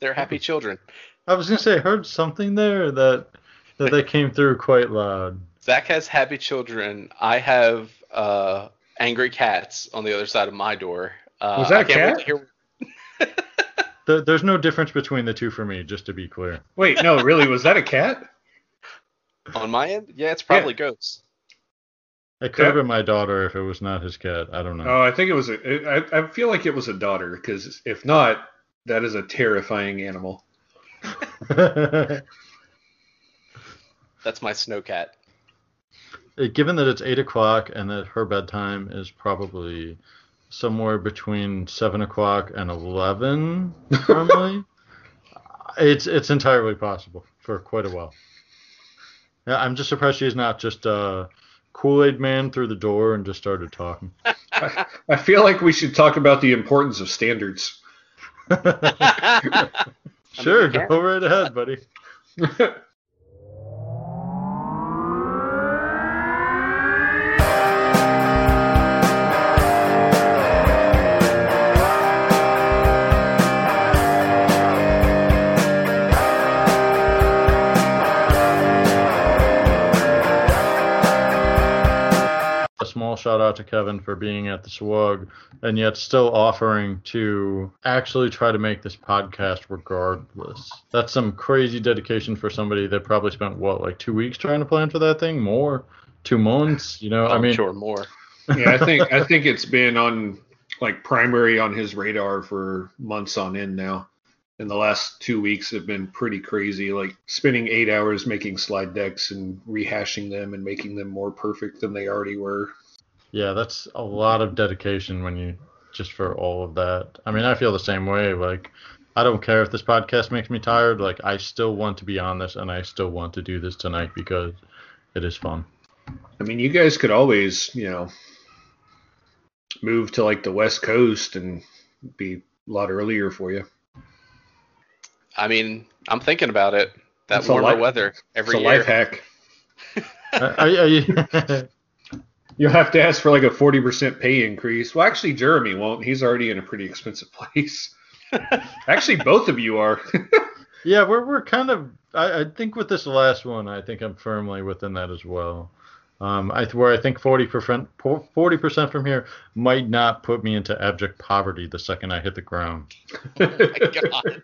They're happy children. I was gonna say, I heard something there that that they came through quite loud. Zach has happy children. I have uh, angry cats on the other side of my door. Uh, Was that I a can't wait cat? hear- There, there's no difference between the two for me, just to be clear. Wait, no, really, was that a cat? On my end, yeah, it's probably ghosts. It could have been my daughter if it was not his cat. I don't know. Oh, I think it was a. I, I feel like it was a daughter because if not, that is a terrifying animal. That's my snow cat. Uh, Given that it's eight o'clock and that her bedtime is probably somewhere between seven o'clock and eleven, normally, it's it's entirely possible for quite a while. Yeah, I'm just surprised she's not just uh, Kool Aid Man through the door and just started talking. I, I feel like we should talk about the importance of standards. Sure, go right ahead, buddy. small shout out to Kevin for being at the SWUG and yet still offering to actually try to make this podcast regardless. That's some crazy dedication for somebody that probably spent what, like two weeks trying to plan for that thing? More? Two months? You know, I I'm mean, sure more. yeah, I think I think it's been on like primary on his radar for months on end now. And the last two weeks have been pretty crazy, like spending eight hours making slide decks and rehashing them and making them more perfect than they already were. Yeah, that's a lot of dedication when you just for all of that. I mean, I feel the same way. Like, I don't care if this podcast makes me tired. Like, I still want to be on this and I still want to do this tonight because it is fun. I mean, you guys could always, you know, move to like the West Coast and be a lot earlier for you. I mean, I'm thinking about it. That It's a warmer life- weather It's every a year. life hack. Are, are you- You'll have to ask for like a 40% pay increase. Well, actually, Jeremy won't. He's already in a pretty expensive place. actually, both of you are. Yeah, we're we're kind of. I, I think with this last one, I think I'm firmly within that as well. Um, I where I think forty percent forty percent from here might not put me into abject poverty the second I hit the ground. Oh my God.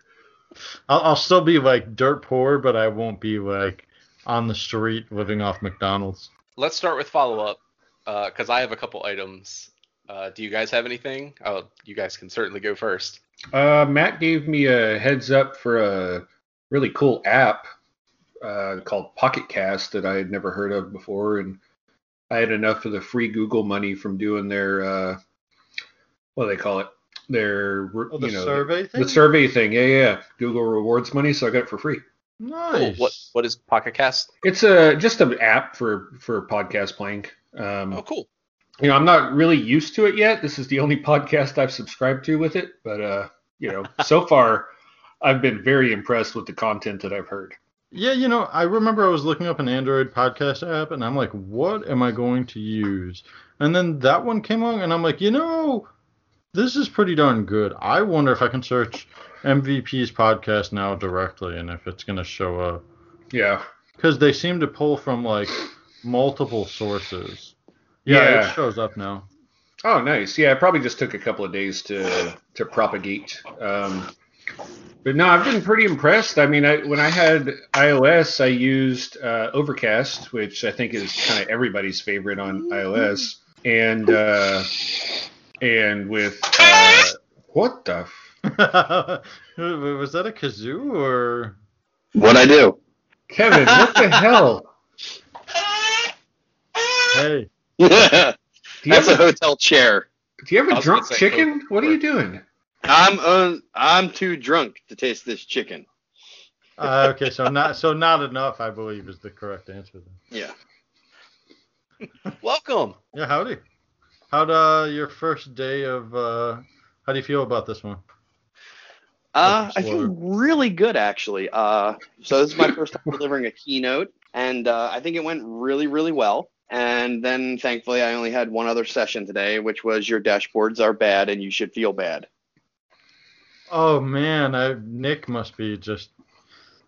I'll, I'll still be like dirt poor, but I won't be like on the street living off McDonald's. Let's start with follow up because I have a couple items. Uh, do you guys have anything? Oh, you guys can certainly go first. Uh, Matt gave me a heads up for a really cool app uh, called Pocket Cast that I had never heard of before, and I had enough of the free Google money from doing their uh, what do they call it? Their Oh, the you know survey thing. the survey thing. Yeah, yeah. Google rewards money, so I got it for free. Cool. nice. What what is Pocket Cast? It's a just an app for for podcast playing. Um, Oh, cool. you know, I'm not really used to it yet. This is the only podcast I've subscribed to with it, but uh, you know, so far I've been very impressed with the content that I've heard. Yeah, you know, I remember I was looking up an Android podcast app, and I'm like, what am I going to use? And then that one came along, and I'm like, you know, this is pretty darn good. I wonder if I can search MVP's podcast now directly, and if it's going to show up. Yeah. Because they seem to pull from like multiple sources. Yeah, Yeah. it shows up now. Oh, nice. Yeah, it probably just took a couple of days to to propagate. Um, but no, I've been pretty impressed. I mean, I, when I had iOS, I used uh, Overcast, which I think is kind of everybody's favorite on iOS, and uh, and with uh, what the f- Was that a kazoo or? What I do? Kevin? What the hell? Hey, That's have a hotel chair. do you have I a was drunk chicken? Coke. What are you doing? I'm uh, I'm too drunk to taste this chicken. uh, okay, so not so not enough, I believe, is the correct answer. Then. Yeah. Welcome. Yeah, howdy. How'd uh, your first day of? Uh, how do you feel about this one? Uh, Oh, I feel really good actually. Uh, so this is my first time delivering a keynote, and uh, I think it went really, really well. And then thankfully, I only had one other session today, which was your dashboards are bad and you should feel bad. Oh man, I, Nick must be just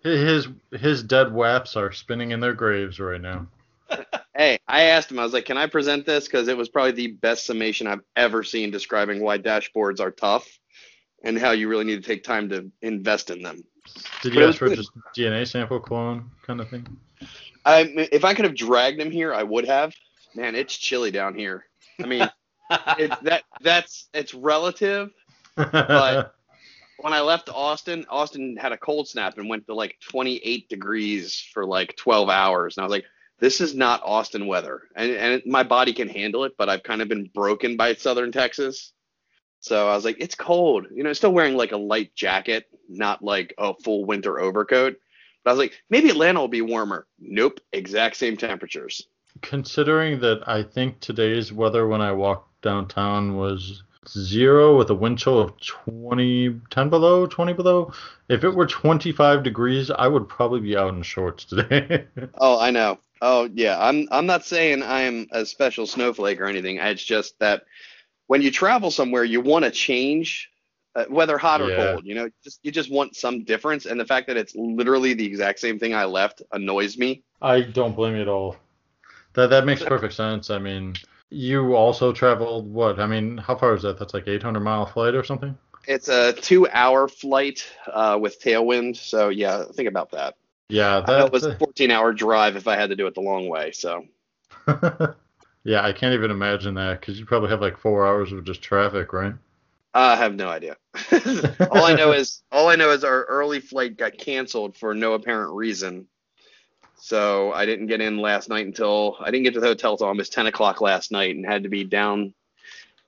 his his dead waps are spinning in their graves right now. Hey, I asked him. I was like, "Can I present this?" Because it was probably the best summation I've ever seen describing why dashboards are tough and how you really need to take time to invest in them. Did you ask for just DNA sample clone kind of thing? I, if I could have dragged him here, I would have. Man, it's chilly down here. I mean, it, that that's it's relative. But- When I left Austin, Austin had a cold snap and went to like 28 degrees for like 12 hours, and I was like, "This is not Austin weather," and and it, my body can handle it, but I've kind of been broken by Southern Texas. So I was like, "It's cold," you know, still wearing like a light jacket, not like a full winter overcoat. But I was like, maybe Atlanta will be warmer. Nope, exact same temperatures. Considering that I think today's weather when I walked downtown was zero with a wind chill of 20, 10 below, 20 below. If it were 25 degrees, I would probably be out in shorts today. Oh, I know. Oh, yeah. I'm I'm not saying I am a special snowflake or anything. It's just that when you travel somewhere, you want to change, uh, whether hot or Yeah. cold. You know, just you just want some difference. And the fact that it's literally the exact same thing I left annoys me. I don't blame you at all. That that makes perfect sense. I mean, you also traveled what? I mean, how far is that? That's like 800 mile flight or something. It's a two-hour flight uh, with tailwind, so yeah, think about that. Yeah, I know it that was a 14-hour drive if I had to do it the long way. So yeah, I can't even imagine that because you probably have like four hours of just traffic, right? I have no idea. all I know is all I know is our early flight got canceled for no apparent reason. So I didn't get in last night until I didn't get to the hotel till almost 10 o'clock last night, and had to be down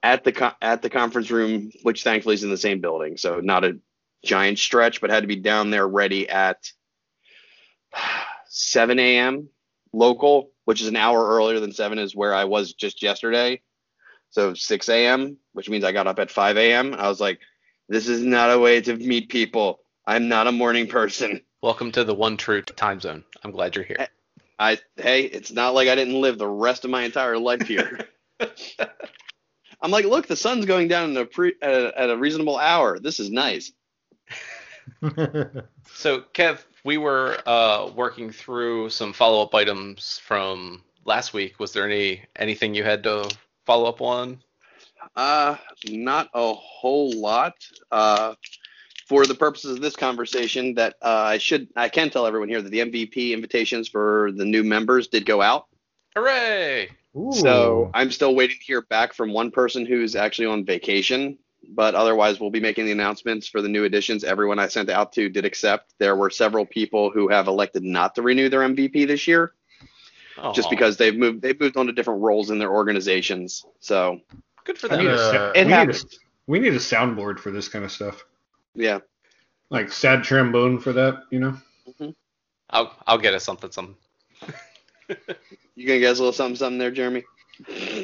at the at the conference room, which thankfully is in the same building, so not a giant stretch, but had to be down there ready at 7 a.m. local, which is an hour earlier than 7 is where I was just yesterday. So 6 a.m., which means I got up at 5 a.m. I was like, this is not a way to meet people. I'm not a morning person. Welcome to the one true time zone. I'm glad you're here. I hey, it's not like I didn't live the rest of my entire life here. I'm like, look, the sun's going down in a pre, at, a, at a reasonable hour. This is nice. So, Kev, we were uh, working through some follow-up items from last week. Was there any anything you had to follow up on? Uh, not a whole lot. Uh, for the purposes of this conversation, that uh, I should I can tell everyone here that the MVP invitations for the new members did go out. Hooray! So I'm still waiting to hear back from one person who's actually on vacation, but otherwise we'll be making the announcements for the new additions. Everyone I sent out to did accept. There were several people who have elected not to renew their MVP this year, just because they've moved they've moved on to different roles in their organizations. So good for I need them. a, Uh, it we, need a, we need a soundboard for this kind of stuff. yeah, Like sad trombone for that, you know? I'll I'll get us something. something. you gonna get us a little something something there, Jeremy?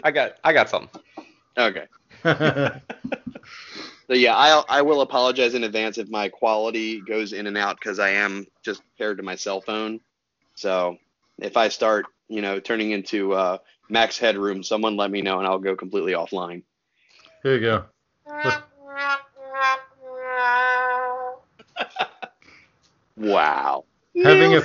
I got I got something. Okay. So yeah, I I will apologize in advance if my quality goes in and out because I am just paired to my cell phone. So if I start, you know, turning into uh, max headroom, someone let me know and I'll go completely offline. Here you go. Wow. Having a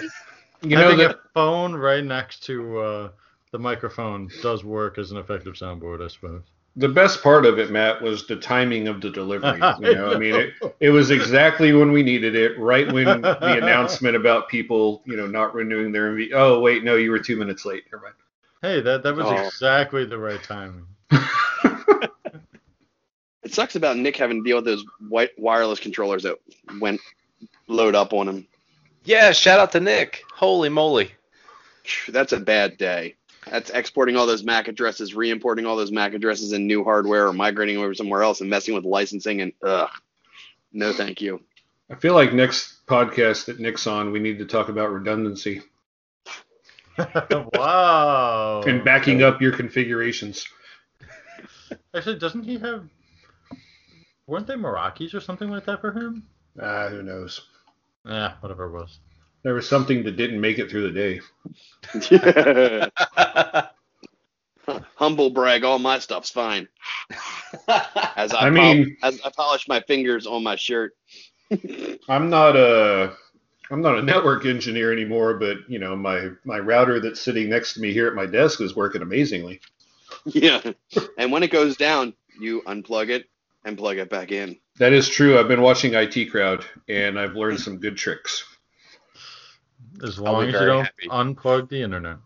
You know having that a phone right next to uh, the microphone does work as an effective soundboard, I suppose. the best part of it, Matt, was the timing of the delivery. You know, I mean, it, it was exactly when we needed it, right when the announcement about people, you know, not renewing their MV. Oh, wait, no, you were two minutes late. Never mind. Hey, that that was Oh. exactly the right timing. It sucks about Nick having to deal with those white wireless controllers that went load up on him. Yeah, shout out to Nick. Holy moly. That's a bad day. That's exporting all those MAC addresses, re-importing all those MAC addresses in new hardware, or migrating over somewhere else and messing with licensing. And ugh, no, thank you. I feel like next podcast that Nick's on, we need to talk about redundancy wow. and backing up your configurations. Actually, doesn't he have? Weren't they Meraki's or something like that for him? Ah, who knows? Yeah, whatever it was. There was something that didn't make it through the day. Humble brag, all my stuff's fine. As I, I mean- pol- as I polish my fingers on my shirt. I'm not a I'm not a network engineer anymore, but you know my my router that's sitting next to me here at my desk is working amazingly. Yeah. And when it goes down, you unplug it and plug it back in. That is true. I've been watching IT Crowd and I've learned some good tricks. As long as you don't happy. unplug the internet.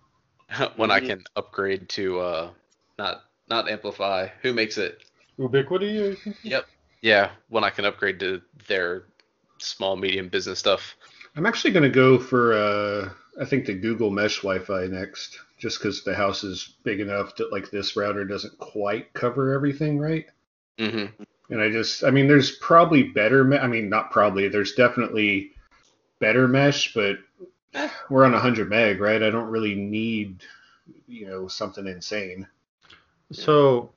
when I Mhm. can upgrade to uh, not not AmpliFi. Who makes it? Ubiquiti? Yep. Yeah, when I can upgrade to their small medium business stuff. I'm actually going to go for uh, I think the Google Mesh Wi-Fi next, just because the house is big enough that like this router doesn't quite cover everything right. hmm And I just, I mean, there's probably better. Me- I mean, not probably. There's definitely better mesh, but we're on 100 meg, right? I don't really need, you know, something insane. So.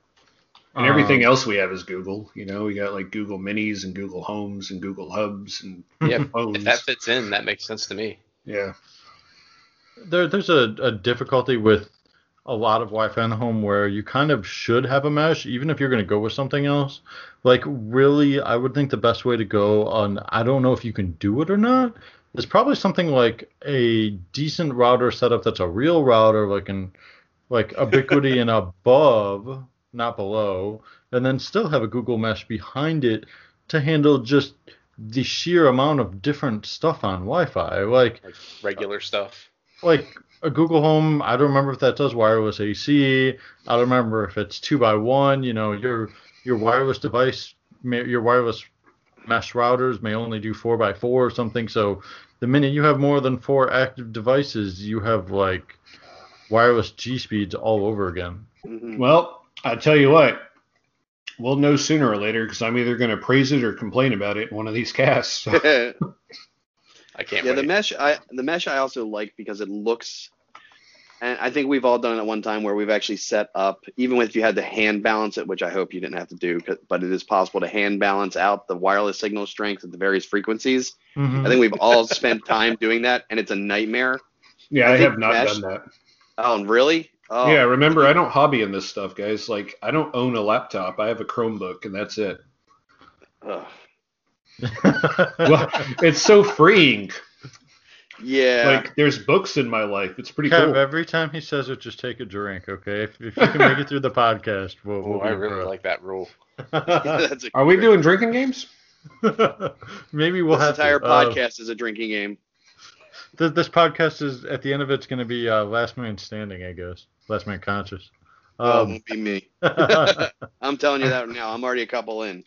And everything um, else we have is Google. You know, we got like Google Minis and Google Homes and Google Hubs and Yeah, phones. if that fits in, that makes sense to me. yeah. there, there's a, a difficulty with a lot of Wi-Fi in the home where you kind of should have a mesh, even if you're going to go with something else. Like, really, I would think the best way to go on, I don't know if you can do it or not, is probably something like a decent router setup that's a real router, like an like Ubiquiti and above, not below, and then still have a Google Mesh behind it to handle just the sheer amount of different stuff on Wi-Fi. Like Like regular stuff. like a Google Home, I don't remember if that does wireless AC. I don't remember if it's two by one. You know, your your wireless device, your wireless mesh routers may only do four by four or something. So the minute you have more than four active devices, you have like wireless G speeds all over again. Mhm. Well, I tell you what, we'll know sooner or later because I'm either going to praise it or complain about it in one of these casts. yeah, I can't the wait. mesh I the mesh I also like because it looks and I think we've all done it at one time where we've actually set up, even if you had to hand balance it, which I hope you didn't have to do, but it is possible to hand balance out the wireless signal strength at the various frequencies. Mhm. I think we've all spent time doing that, and it's a nightmare. yeah, I I, have not mesh- done that. Oh, really? Oh, Yeah, remember, I don't hobby in this stuff, guys. Like, I don't own a laptop. I have a Chromebook, and that's it. ugh. Well, it's so freeing. yeah. Like, there's books in my life. It's pretty Kev, cool. every time he says it, just take a drink, okay? If, if you can make it through the podcast, we'll, Oh, we'll I be really like that rule. impressed. That's a Are we doing drinking games? Maybe we'll this have entire to. Uh, podcast is a drinking game. This podcast is at the end of it's going to be uh, last man standing, I guess. Last man conscious. Oh, it Um, won't be me. I'm telling you that now. I'm already a couple in.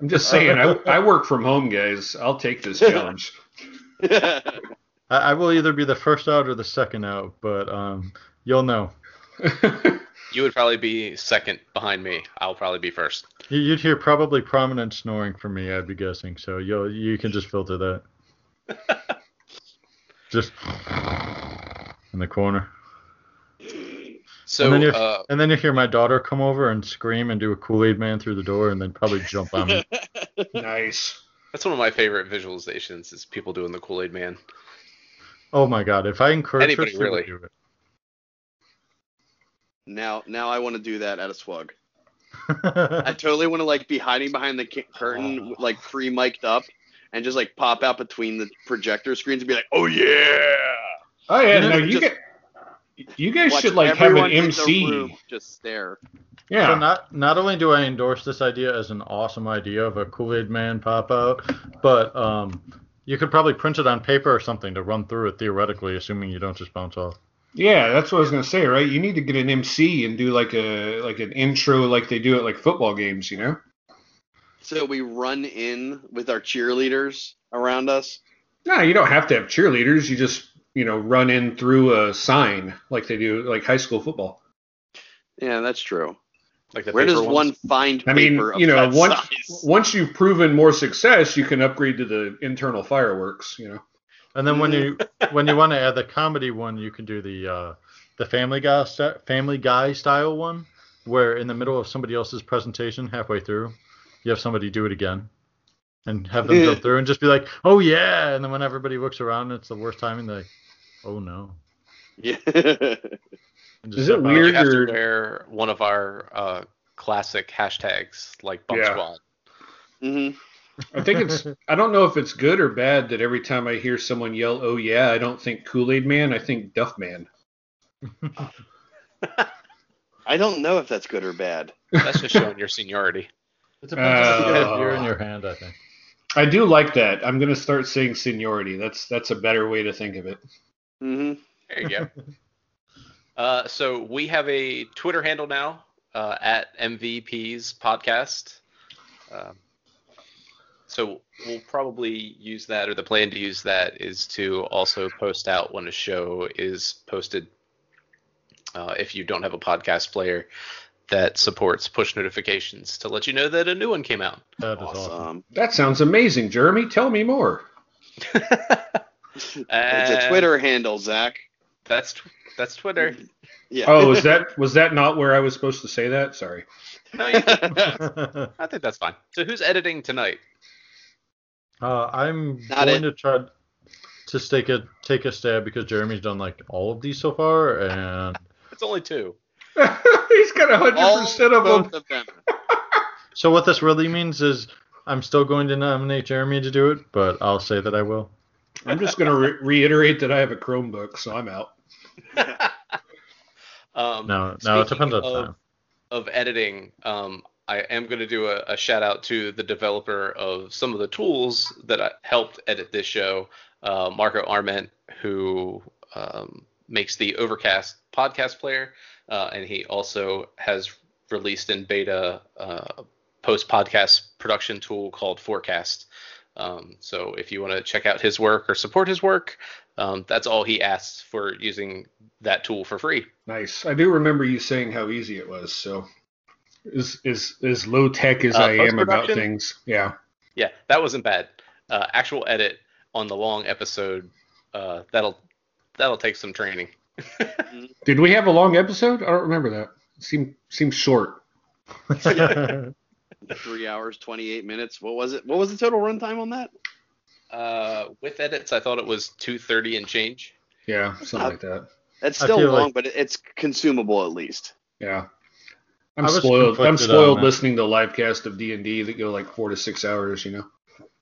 I'm just saying, I, I work from home, guys. I'll take this challenge. I, I will either be the first out or the second out, but um, you'll know. You would probably be second behind me. I'll probably be first. You- You'd hear probably prominent snoring from me, I'd be guessing. So you you can just filter that. just in the corner. So, and then you uh, and then you hear my daughter come over and scream and do a Kool Aid Man through the door, and then probably jump on me. nice. that's one of my favorite visualizations is people doing the Kool-Aid Man. Oh my God! If I encourage Anybody her, really. do it. now, now I want to do that at a swag. I totally want to like be hiding behind the ca- curtain, like pre mic'd up, and just like pop out between the projector screens and be like, "Oh yeah!" Oh yeah, You no, you just get. You guys Watch should like have an everyone in the MC. room just stare. Yeah. So not not only do I endorse this idea as an awesome idea of a Kool Aid Man pop out, but um, you could probably print it on paper or something to run through it theoretically, assuming you don't just bounce off. Yeah, that's what I was gonna say, right? You need to get an MC and do like a like an intro like they do at like football games, you know? So we run in with our cheerleaders around us. No, you don't have to have cheerleaders. You just you know run in through a sign like they do like high school football. Yeah, that's true. Like the Where does ones. one find I mean, paper of you know, once size? once you've proven more success, you can upgrade to the internal fireworks. You know. And then when you when you want to add the comedy one, you can do the uh, the Family Guy st- Family Guy style one, where in the middle of somebody else's presentation, halfway through, you have somebody do it again, and have them go through and just be like, "Oh yeah!" And then when everybody looks around, it's the worst timing. They're like, "Oh no." Yeah. Is it weird? You have to wear one of our uh, classic hashtags like Bump Yeah. Squad. hmm I think it's. I don't know if it's good or bad that every time I hear someone yell, "Oh yeah," I don't think Kool Aid Man. I think Duff Man. I don't know if that's good or bad. That's just showing your seniority. It depends on if you Uh, have beer in your hand, I think. I do like that. I'm gonna start saying seniority. That's that's a better way to think of it. Hmm There you go. uh, so we have a Twitter handle now uh, at MVPs Podcast. Um, so we'll probably use that, or the plan to use that is to also post out when a show is posted. Uh, if you don't have a podcast player that supports push notifications to let you know that a new one came out. That is awesome. Awesome. That sounds amazing, Jeremy. Tell me more. It's a Twitter handle, Zach. That's tw- that's Twitter. Yeah. Oh, is that was that not where I was supposed to say that? Sorry. No, you, I think that's fine. So who's editing tonight? uh, I'm Not going it. to try to take a take a stab because Jeremy's done like all of these so far, and It's only two. He's got a hundred percent of them. of them. so what this really means is I'm still going to nominate Jeremy to do it, but I'll say that I will. I'm just gonna re- reiterate that I have a Chromebook, so I'm out. Um, No, no, it depends on of, time. of editing. Um, I am going to do a, a shout out to the developer of some of the tools that I helped edit this show, uh, Marco Arment, who um, makes the Overcast podcast player, uh, and he also has released in beta uh, post podcast production tool called Forecast. Um, so if you want to check out his work or support his work, um, that's all he asks for using that tool for free. Nice. I do remember you saying how easy it was. So, is is as low tech as Uh, I am about things, yeah. Yeah, that wasn't bad. Uh, actual edit on the long episode, uh, that'll that'll take some training. Did we have a long episode? I don't remember that. It seemed seems short. Three hours, 28 minutes. What was it? What was the total runtime on that? Uh, with edits, I thought it was 230 and change. Yeah, something Uh, like that. That's still long, like- but it's consumable at least. Yeah. I'm spoiled. I'm spoiled listening to live cast of D and D that go like four to six hours. You know.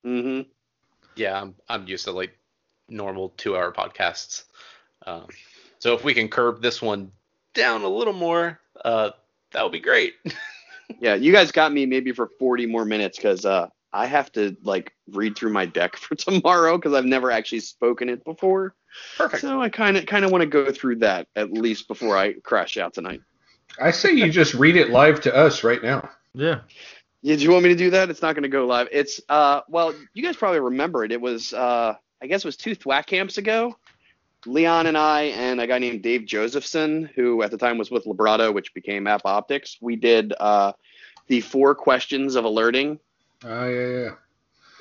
hmm Yeah, I'm I'm used to like normal two-hour podcasts. Um, so if we can curb this one down a little more, uh, that would be great. Yeah, you guys got me maybe for 40 more minutes because uh, I have to like read through my deck for tomorrow because I've never actually spoken it before. Perfect. So I kind of kind of want to go through that at least before I crash out tonight. I say you just read it live to us right now. yeah. Yeah, do you want me to do that? It's not going to go live. It's uh, well, you guys probably remember it. It was uh, I guess it was two thwack camps ago. Leon and I and a guy named Dave Josephson, who at the time was with Librato, which became AppOptics. We did uh, the four questions of alerting. Oh yeah, yeah.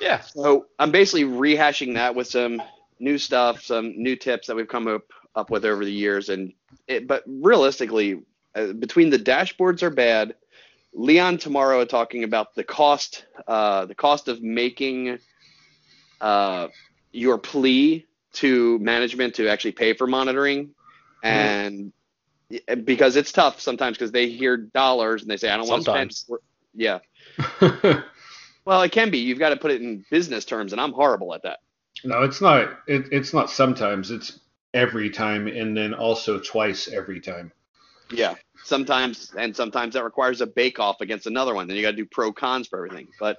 Yeah. So I'm basically rehashing that with some new stuff, some new tips that we've come up up with over the years, and it, but realistically, uh, between the dashboards are bad. Leon tomorrow talking about the cost, uh, the cost of making uh, your plea to management to actually pay for monitoring, mm-hmm. and because it's tough sometimes because they hear dollars and they say I don't want to spend. Yeah. well, it can be. You've got to put it in business terms, and I'm horrible at that. no, it's not. It, it's not sometimes. It's every time, and then also twice every time. Yeah, sometimes, and sometimes that requires a bake off against another one. Then you got to do pro cons for everything. But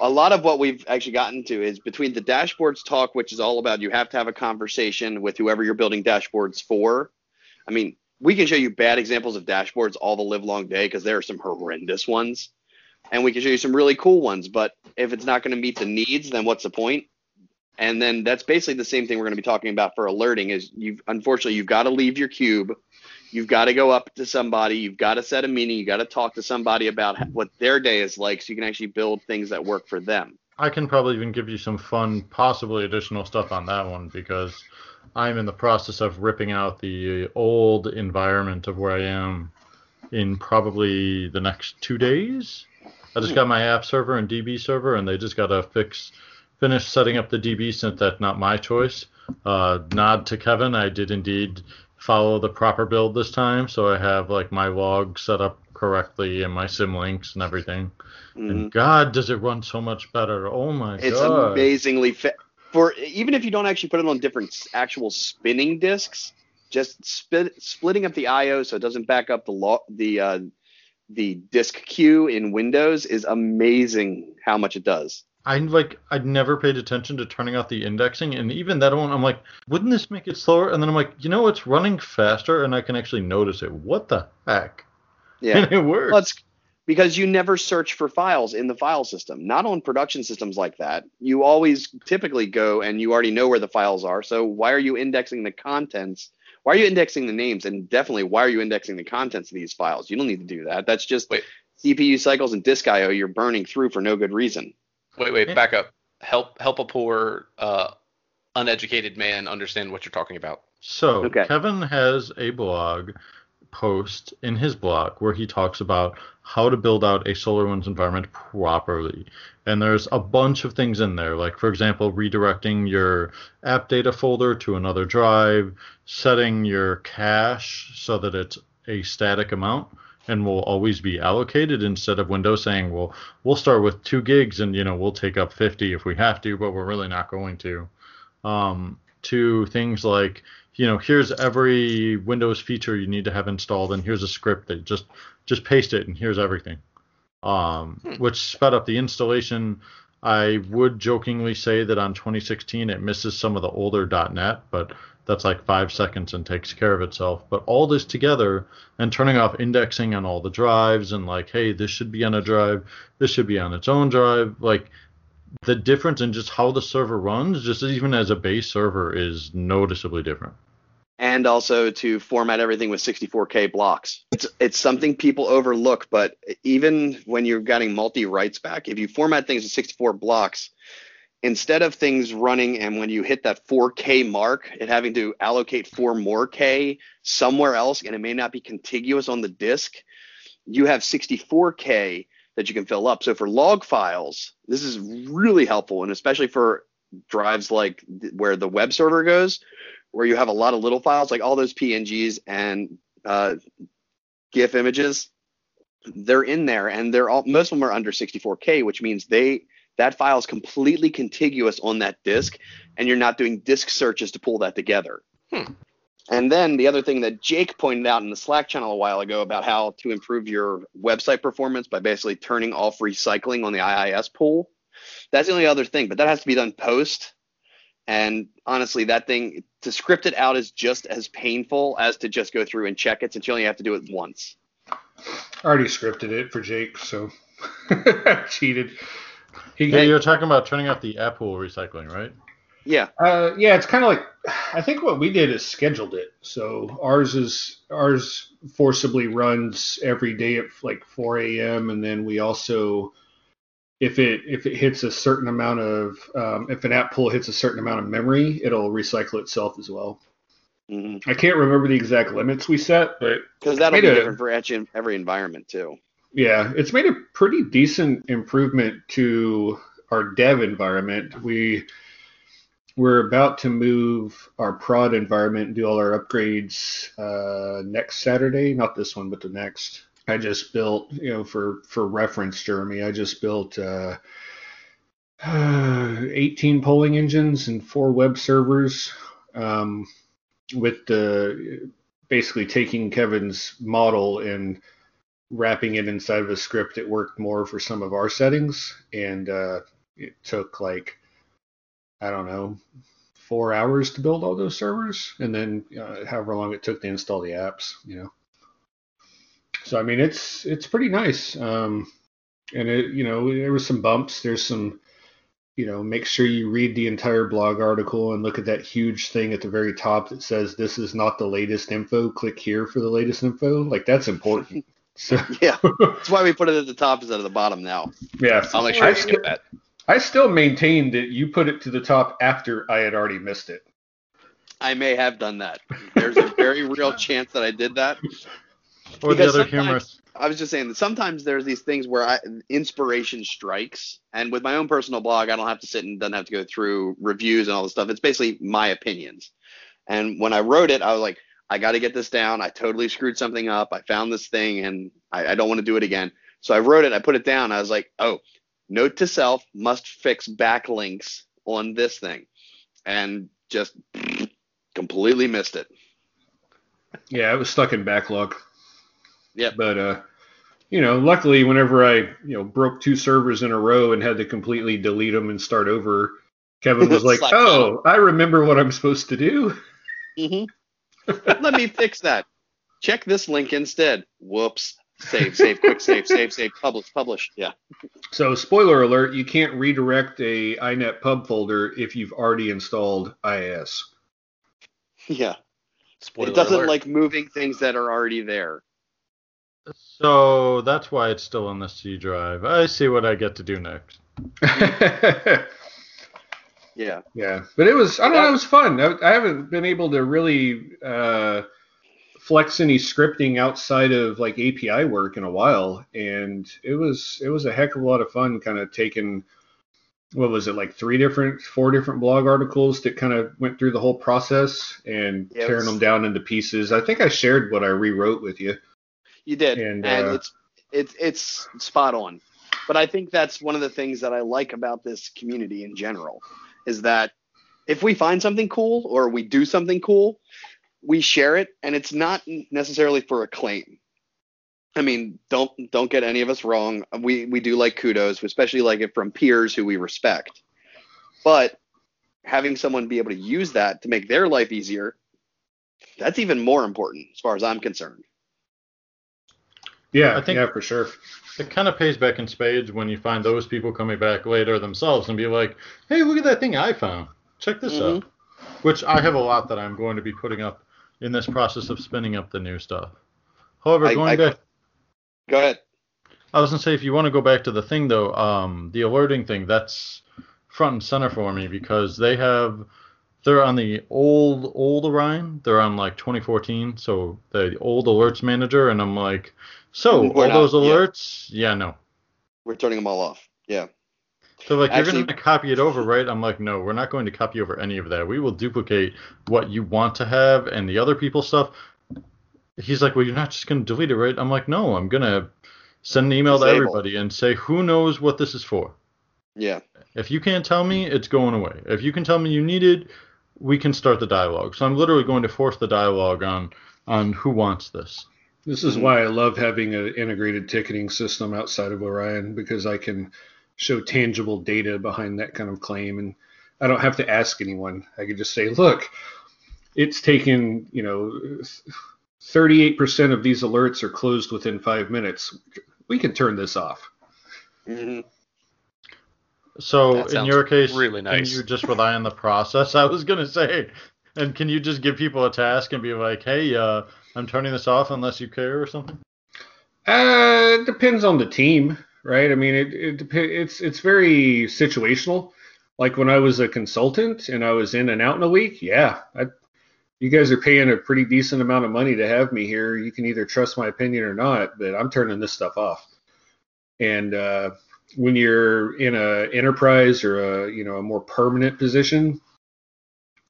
a lot of what we've actually gotten to is between the dashboards talk, which is all about you have to have a conversation with whoever you're building dashboards for. I mean, we can show you bad examples of dashboards all the live long day because there are some horrendous ones, and we can show you some really cool ones. But if it's not going to meet the needs, then what's the point? And then that's basically the same thing we're going to be talking about for alerting. Is you've unfortunately you've got to leave your cube you've got to go up to somebody you've got to set a meeting you got to talk to somebody about what their day is like so you can actually build things that work for them I can probably even give you some fun, possibly additional stuff on that one because I'm in the process of ripping out the old environment of where I am in probably the next two days. I just got my app server and DB server, and they just got to fix, finish setting up the DB since that's not my choice. Uh, nod to Kevin, I did indeed follow the proper build this time, so I have like my log set up correctly and my symlinks and everything. Mhm. And God, does it run so much better! Oh my It's god! It's amazingly fa- for even if you don't actually put it on different actual spinning discs, just split, splitting up the I/O so it doesn't back up the lo- the uh, the disk queue in Windows is amazing how much it does. I like I'd never paid attention to turning off the indexing, and even that one, I'm like, wouldn't this make it slower? And then I'm like, you know, it's running faster, and I can actually notice it. What the heck? Yeah, And it works. well, it's because you never search for files in the file system. Not on production systems like that. You always typically go and you already know where the files are. So why are you indexing the contents? Why are you indexing the names? And definitely, why are you indexing the contents of these files? You don't need to do that. That's just Wait. CPU cycles and disk I/O you're burning through for no good reason. Wait, wait, Yeah. back up. Help help a poor uh, uneducated man understand what you're talking about. So Okay. Kevin has a blog post in his blog where he talks about how to build out a SolarWinds environment properly. And there's a bunch of things in there, like for example, redirecting your app data folder to another drive, setting your cache so that it's a static amount and will always be allocated instead of Windows saying, well, we'll start with two gigs and you know we'll take up 50 if we have to, but we're really not going to. Um, to things like you know here's every windows feature you need to have installed and here's a script that just just paste it and here's everything um, Hmm. which sped up the installation i would jokingly say that on 2016 it misses some of the older net but that's like five seconds and takes care of itself but all this together and turning off indexing on all the drives and like hey this should be on a drive this should be on its own drive like the difference in just how the server runs, just even as a base server, is noticeably different. and also to format everything with 64k blocks. It's it's something people overlook, but even when you're getting multi writes back, if you format things with 64 blocks, instead of things running and when you hit that 4k mark, it having to allocate four more k somewhere else, and it may not be contiguous on the disk, you have 64k that you can fill up. So for log files, this is really helpful, and especially for drives like th- where the web server goes, where you have a lot of little files, like all those PNGs and uh, GIF images, they're in there, and they're all most of them are under 64k, which means they that file is completely contiguous on that disk, and you're not doing disk searches to pull that together. Hmm. And then the other thing that Jake pointed out in the Slack channel a while ago about how to improve your website performance by basically turning off recycling on the IIS pool. That's the only other thing, but that has to be done post. And honestly, that thing to script it out is just as painful as to just go through and check it since you only have to do it once. I already scripted it for Jake, so I cheated. He, Hey, you're talking about turning off the app pool recycling, right? Yeah. Uh, yeah, it's kind of like I think what we did is scheduled it. So ours is ours forcibly runs every day at like 4 a.m. and then we also if it if it hits a certain amount of um, if an app pool hits a certain amount of memory, it'll recycle itself as well. Because I can't remember the exact limits we set, but because that'll be a- different for each and every environment too. Yeah, it's made a pretty decent improvement to our dev environment. We we're about to move our prod environment and do all our upgrades uh, next Saturday. Not this one, but the next. I just built, you know, for for reference, Jeremy. I just built uh, 18 polling engines and four web servers um, with the basically taking Kevin's model and wrapping it inside of a script it worked more for some of our settings and uh, it took like i don't know four hours to build all those servers and then uh, however long it took to install the apps you know? So i mean it's it's pretty nice um, and it you know there was some bumps there's some you know make sure you read the entire blog article and look at that huge thing at the very top that says this is not the latest info click here for the latest info like that's important so Yeah. That's why we put it at the top instead of the bottom now. yeah I'll make sure I you skip that. I still maintain that you put it to the top after I had already missed it. I may have done that. There's a very real chance that I did that. Or the other sometimes- humorous. I was just saying that sometimes there's these things where I, inspiration strikes, and with my own personal blog, I don't have to sit and doesn't have to go through reviews and all this stuff. It's basically my opinions. And when I wrote it, I was like, I got to get this down. I totally screwed something up. I found this thing and I, I don't want to do it again. So I wrote it. I put it down. I was like, oh, note to self must fix backlinks on this thing. And just completely missed it. Yeah, I was stuck in backlog. Yeah. But uh, you know, luckily, whenever I you know broke two servers in a row and had to completely delete them and start over, Kevin was like, Slap "Oh, I remember what I'm supposed to do." hmm Let me fix that. Check this link instead. Whoops. Save, save, quick save, save, save, publish, publish. Yeah. So, spoiler alert: you can't redirect a inetpub folder if you've already installed IIS. Yeah. Spoiler it doesn't alert. like moving things that are already there. So that's why it's still on the C drive. I see what I get to do next. Yeah. Yeah, but it was I don't know it was fun. I, I haven't been able to really uh, flex any scripting outside of like API work in a while, and it was it was a heck of a lot of fun. Kind of taking what was it like three different four different blog articles that kind of went through the whole process and Yeah, tearing was- them down into pieces. I think I shared what I rewrote with you. You did, And, and, uh, it's it's it's spot on. But I think that's one of the things that I like about this community in general is that if we find something cool or we do something cool, we share it, and it's not necessarily for acclaim. I mean, don't don't get any of us wrong. We we do like kudos, we especially like it from peers who we respect. But having someone be able to use that to make their life easier, that's even more important as far as I'm concerned. Yeah, I think- yeah, for sure. It kind of pays back in spades when you find those people coming back later themselves and be like, "Hey, look at that thing I found. Check this Mhm. out." Which I have a lot that I'm going to be putting up in this process of spinning up the new stuff. However, I- going I- back Go ahead. I was gonna say if you want to go back to the thing though, um, the alerting thing, that's front and center for me because they have they're on the old old Orion. They're on like 2014, so the old alerts manager, and I'm like, so We're all not- those alerts, yeah, no. We're turning them all off. Yeah. So like Actually- you're gonna copy it over, right? I'm like, no, we're not going to copy over any of that. We will duplicate what you want to have and the other people's stuff. He's like, well, you're not just gonna delete it, right? I'm like, no, I'm gonna send an email to everybody and say, who knows what this is for. Yeah. If you can't tell me, it's going away. If you can tell me you need it, we can start the dialogue. So I'm literally going to force the dialogue on on who wants this. This is why I love having an integrated ticketing system outside of Orion because I can show tangible data behind that kind of claim, and I don't have to ask anyone. I can just say, "Look, it's taken you know, 38% of these alerts are closed within five minutes. We can turn this off." hmm So in your case, really nice. can you just rely on the process? I was gonna say, and can you just give people a task and be like, hey, uh, I'm turning this off unless you care or something? Uh, it depends on the team, right? I mean, it, it dep- it's it's very situational. Like when I was a consultant and I was in and out in a week, yeah, I, you guys are paying a pretty decent amount of money to have me here. You can either trust my opinion or not, but I'm turning this stuff off. And uh, when you're in a enterprise or a you know a more permanent position,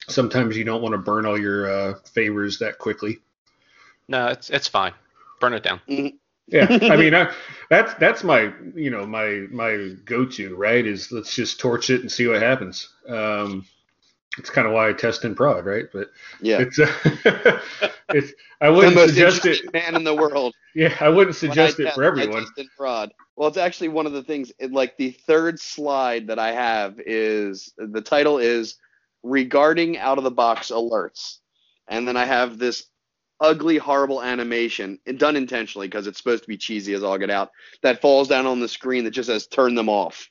sometimes you don't want to burn all your uh, favors that quickly. No, it's it's fine. Burn it down. Mm. Yeah, I mean, I, uh, that's that's my you know my my go-to right is let's just torch it and see what happens. Um, it's kind of why I test in prod, right? But Yeah. it's uh, it's I wouldn't most suggest it. man in the world. Yeah, I wouldn't When I suggest it test- for I everyone. test in fraud. Well, it's actually one of the things. It, like the third slide that I have is the title is regarding out of the box alerts, and then I have this ugly, horrible animation, and done intentionally because it's supposed to be cheesy as all get out. That falls down on the screen that just says "turn them off."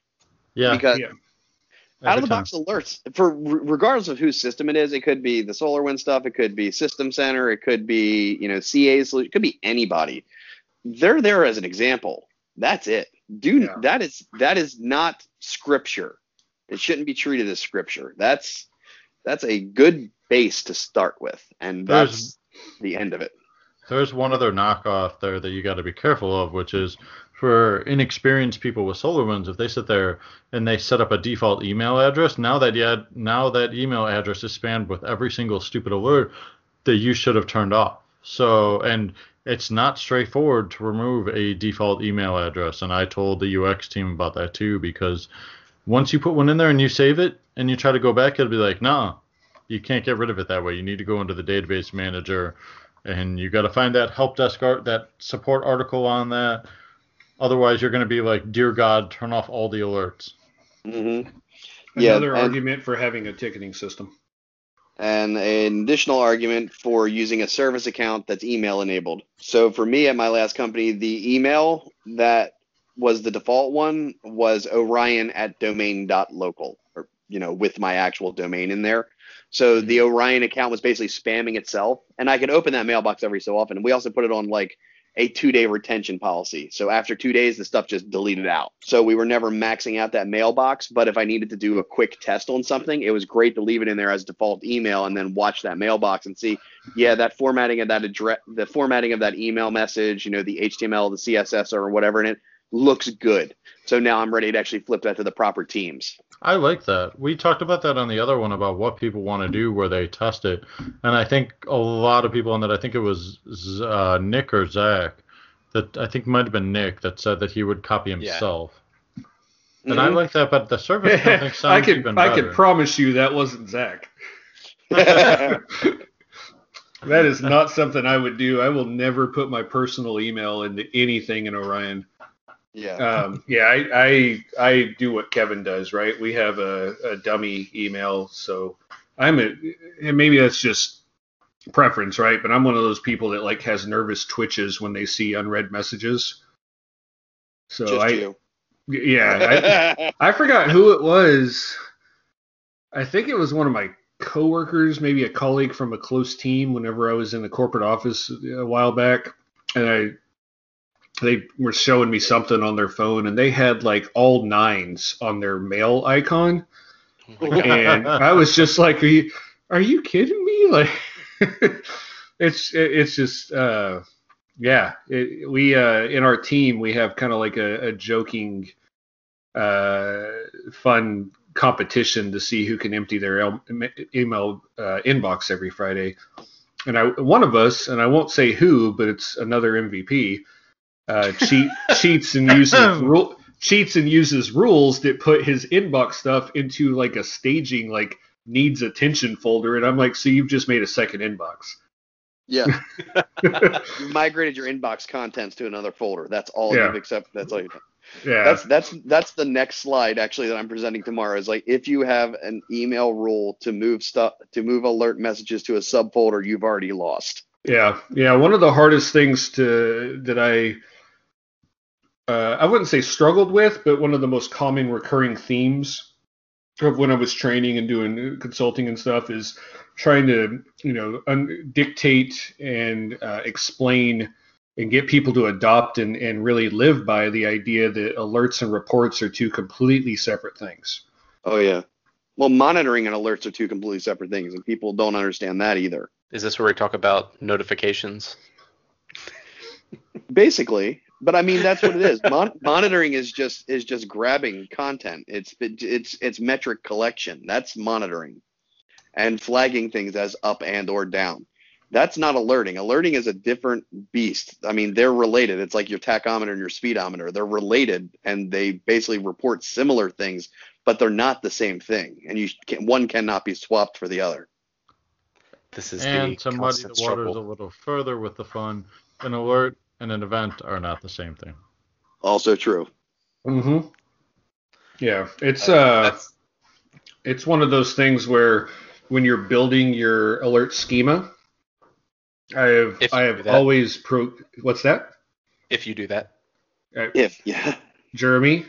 Yeah, because yeah. out of the box alerts for regardless of whose system it is it could be the solarwind stuff it could be system center it could be you know ca's solution, it could be anybody they're there as an example that's it do Yeah. that is that is not scripture it shouldn't be treated as scripture that's that's a good base to start with and There's- that's the end of it There's one other knockoff there that you got to be careful of, which is for inexperienced people with SolarWinds, if they sit there and they set up a default email address, now that yeah, now that email address is spammed with every single stupid alert, that you should have turned off. So, and it's not straightforward to remove a default email address. And I told the UX team about that too, because once you put one in there and you save it and you try to go back, it'll be like, nah, you can't get rid of it that way. You need to go into the database manager and you got to find that help desk art, that support article on that. Otherwise, you're going to be like, dear God, turn off all the alerts. Mm-hmm. Another and- argument for having a ticketing system. and an additional argument for using a service account that's email enabled. So for me at my last company, the email that was the default one was Orion at domain.local, or you know, with my actual domain in there. So the Orion account was basically spamming itself, and I could open that mailbox every so often. And we also put it on like a two-day retention policy. So after two days, the stuff just deleted out. So we were never maxing out that mailbox. But if I needed to do a quick test on something, it was great to leave it in there as default email and then watch that mailbox and see, yeah, that formatting of that address, the formatting of that email message, you know, the HTML, the CSS, or whatever in it looks good. So now I'm ready to actually flip that to the proper teams. I like that. We talked about that on the other one about what people want to do where they test it, and I think a lot of people on that. I think it was uh, Nick or Zach that I think might have been Nick that said that he would copy himself. And I Mhm. like that, but the service I think sounds I could even I better. could promise you that wasn't Zach. That is not something I would do. I will never put my personal email into anything in Orion. Yeah. Um, yeah, I, I I do what Kevin does, right? We have a, a dummy email, so I'm a and maybe that's just preference, right? But I'm one of those people that like has nervous twitches when they see unread messages. So Just I you. yeah, I, I forgot who it was. I think it was one of my coworkers, maybe a colleague from a close team. Whenever I was in the corporate office a while back, and I they were showing me something on their phone, and they had like all nines on their mail icon, and I was just like, "Are you are you kidding me?" Like, it's it's just uh, yeah. It, we uh, in our team we have kind of like a, a joking, uh, fun competition to see who can empty their email uh, inbox every Friday. And I, one of us, and I won't say who, but it's another MVP, uh, cheat, cheats and uses rule, cheats and uses rules that put his inbox stuff into like a staging like needs attention folder. And I'm like, so you've just made a second inbox. Yeah. you migrated your inbox contents to another folder. That's all Yeah. you've accepted. That's all you've done. Yeah. That's that's that's the next slide actually that I'm presenting tomorrow. Is like if you have an email rule to move stuff to move alert messages to a subfolder, you've already lost. Yeah, yeah. One of the hardest things to that I uh, I wouldn't say struggled with, but one of the most common recurring themes of when I was training and doing consulting and stuff is trying to you know un- dictate and uh, explain and get people to adopt and, and really live by the idea that alerts and reports are two completely separate things. Oh yeah. Well, monitoring and alerts are two completely separate things, and people don't understand that either. Is this where we talk about notifications? Basically, but I mean that's what it is. Mon- monitoring is just is just grabbing content. It's it's it's metric collection. That's monitoring, and flagging things as up and or down. That's not alerting. Alerting is a different beast. I mean, they're related. It's like your tachometer and your speedometer. They're related, and they basically report similar things, but they're not the same thing. And you can, one cannot be swapped for the other. This is and the to muddy the waters struggle. a little further with the fun, an alert and an event are not the same thing. Also true. Mm-hmm. Yeah, it's Uh, uh, it's one of those things where when you're building your alert schema, I have If I have that. always pro. What's that, if you do that. uh, If yeah, Jeremy?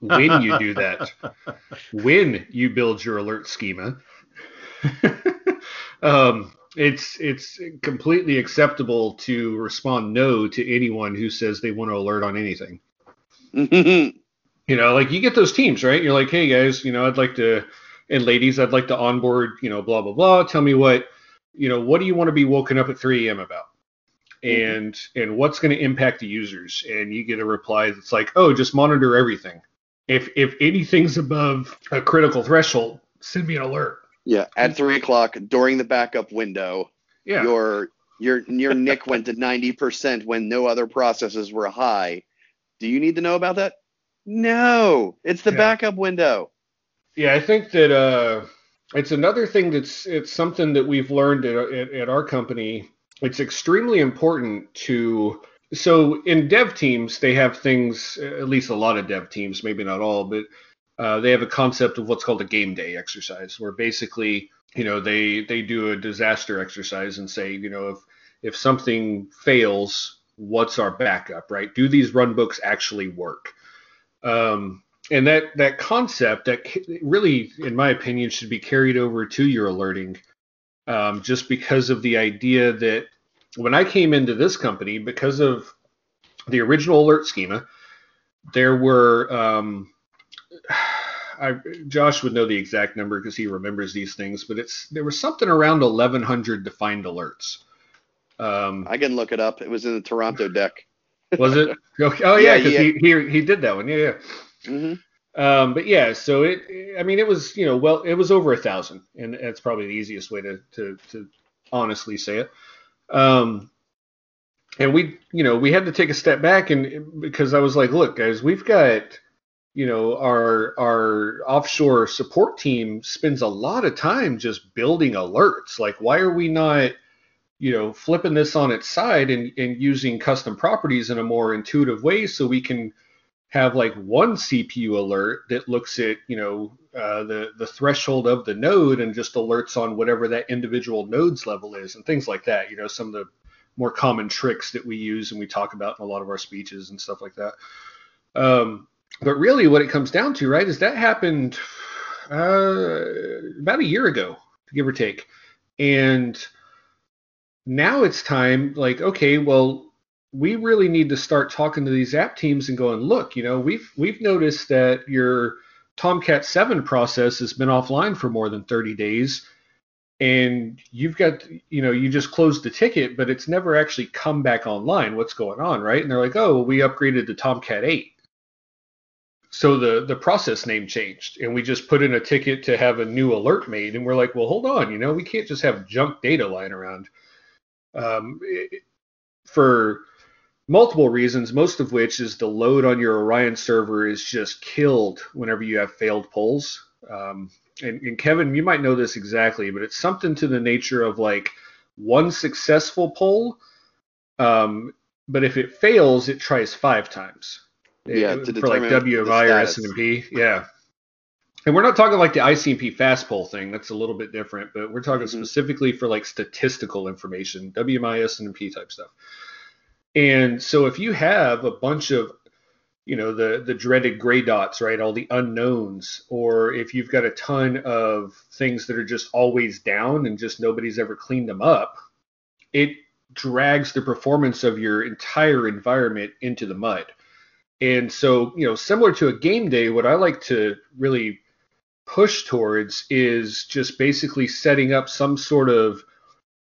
When you do that, when you build your alert schema, um, it's it's completely acceptable to respond no to anyone who says they want to alert on anything. you know, like you get those teams, right? You're like, hey guys, you know, I'd like to, and ladies, I'd like to onboard, you know, blah blah blah. Tell me what, you know, what do you want to be woken up at 3 a.m. about, mm-hmm. and and what's going to impact the users? And you get a reply that's like, oh, just monitor everything. If if anything's above a critical threshold, send me an alert. Yeah, at three o'clock during the backup window, Yeah. your your your NIC went to ninety percent when no other processes were high. Do you need to know about that? No, it's the Yeah. backup window. Yeah, I think that uh, it's another thing that's it's something that we've learned at, at, at our company. It's extremely important to so in dev teams they have things at least a lot of dev teams, maybe not all, but uh, they have a concept of what's called a game day exercise, where basically you know they they do a disaster exercise and say you know if if something fails, what's our backup, right? Do these run books actually work? Um, and that that concept that really in my opinion should be carried over to your alerting um, just because of the idea that when i came into this company because of the original alert schema there were um, I, josh would know the exact number because he remembers these things but it's there was something around 1100 defined alerts um, I can look it up. It was in the Toronto deck. was it okay. oh yeah Yeah, because yeah. he, he he did that one yeah yeah hmm Um, but yeah, so it, I mean, it was, you know, well, it was over a thousand, and that's probably the easiest way to, to, to honestly say it. Um, and we, you know, we had to take a step back and because I was like, look, guys, we've got, you know, our, our offshore support team spends a lot of time just building alerts. Like, why are we not, you know, flipping this on its side and, and using custom properties in a more intuitive way so we can, have like one CPU alert that looks at you know uh, the the threshold of the node and just alerts on whatever that individual node's level is and things like that. You know some of the more common tricks that we use and we talk about in a lot of our speeches and stuff like that. Um, but really, what it comes down to, right, is that happened uh, about a year ago, give or take, and now it's time. Like, okay, well, we really need to start talking to these app teams and going, look, you know, we've we've noticed that your Tomcat 7 process has been offline for more than 30 days and you've got you know you just closed the ticket but it's never actually come back online. What's going on? Right? And they're like oh we upgraded to tomcat 8 so the the process name changed and we just put in a ticket to have a new alert made and we're like well hold on you know we can't just have junk data lying around um, it- for multiple reasons, most of which is the load on your Orion server is just killed whenever you have failed polls. Um, and, and Kevin, you might know this exactly, but it's something to the nature of like one successful poll, um, but if it fails, it tries five times. Yeah, to for like determine the WMI or status. SNMP. Yeah. And we're not talking like the ICMP fast poll thing. That's a little bit different, but we're talking Mhm. specifically for like statistical information, WMI, SNMP type stuff. And so if you have a bunch of, you know, the the dreaded gray dots, right, all the unknowns, or if you've got a ton of things that are just always down and just nobody's ever cleaned them up, it drags the performance of your entire environment into the mud. And so, you know, similar to a game day, what I like to really push towards is just basically setting up some sort of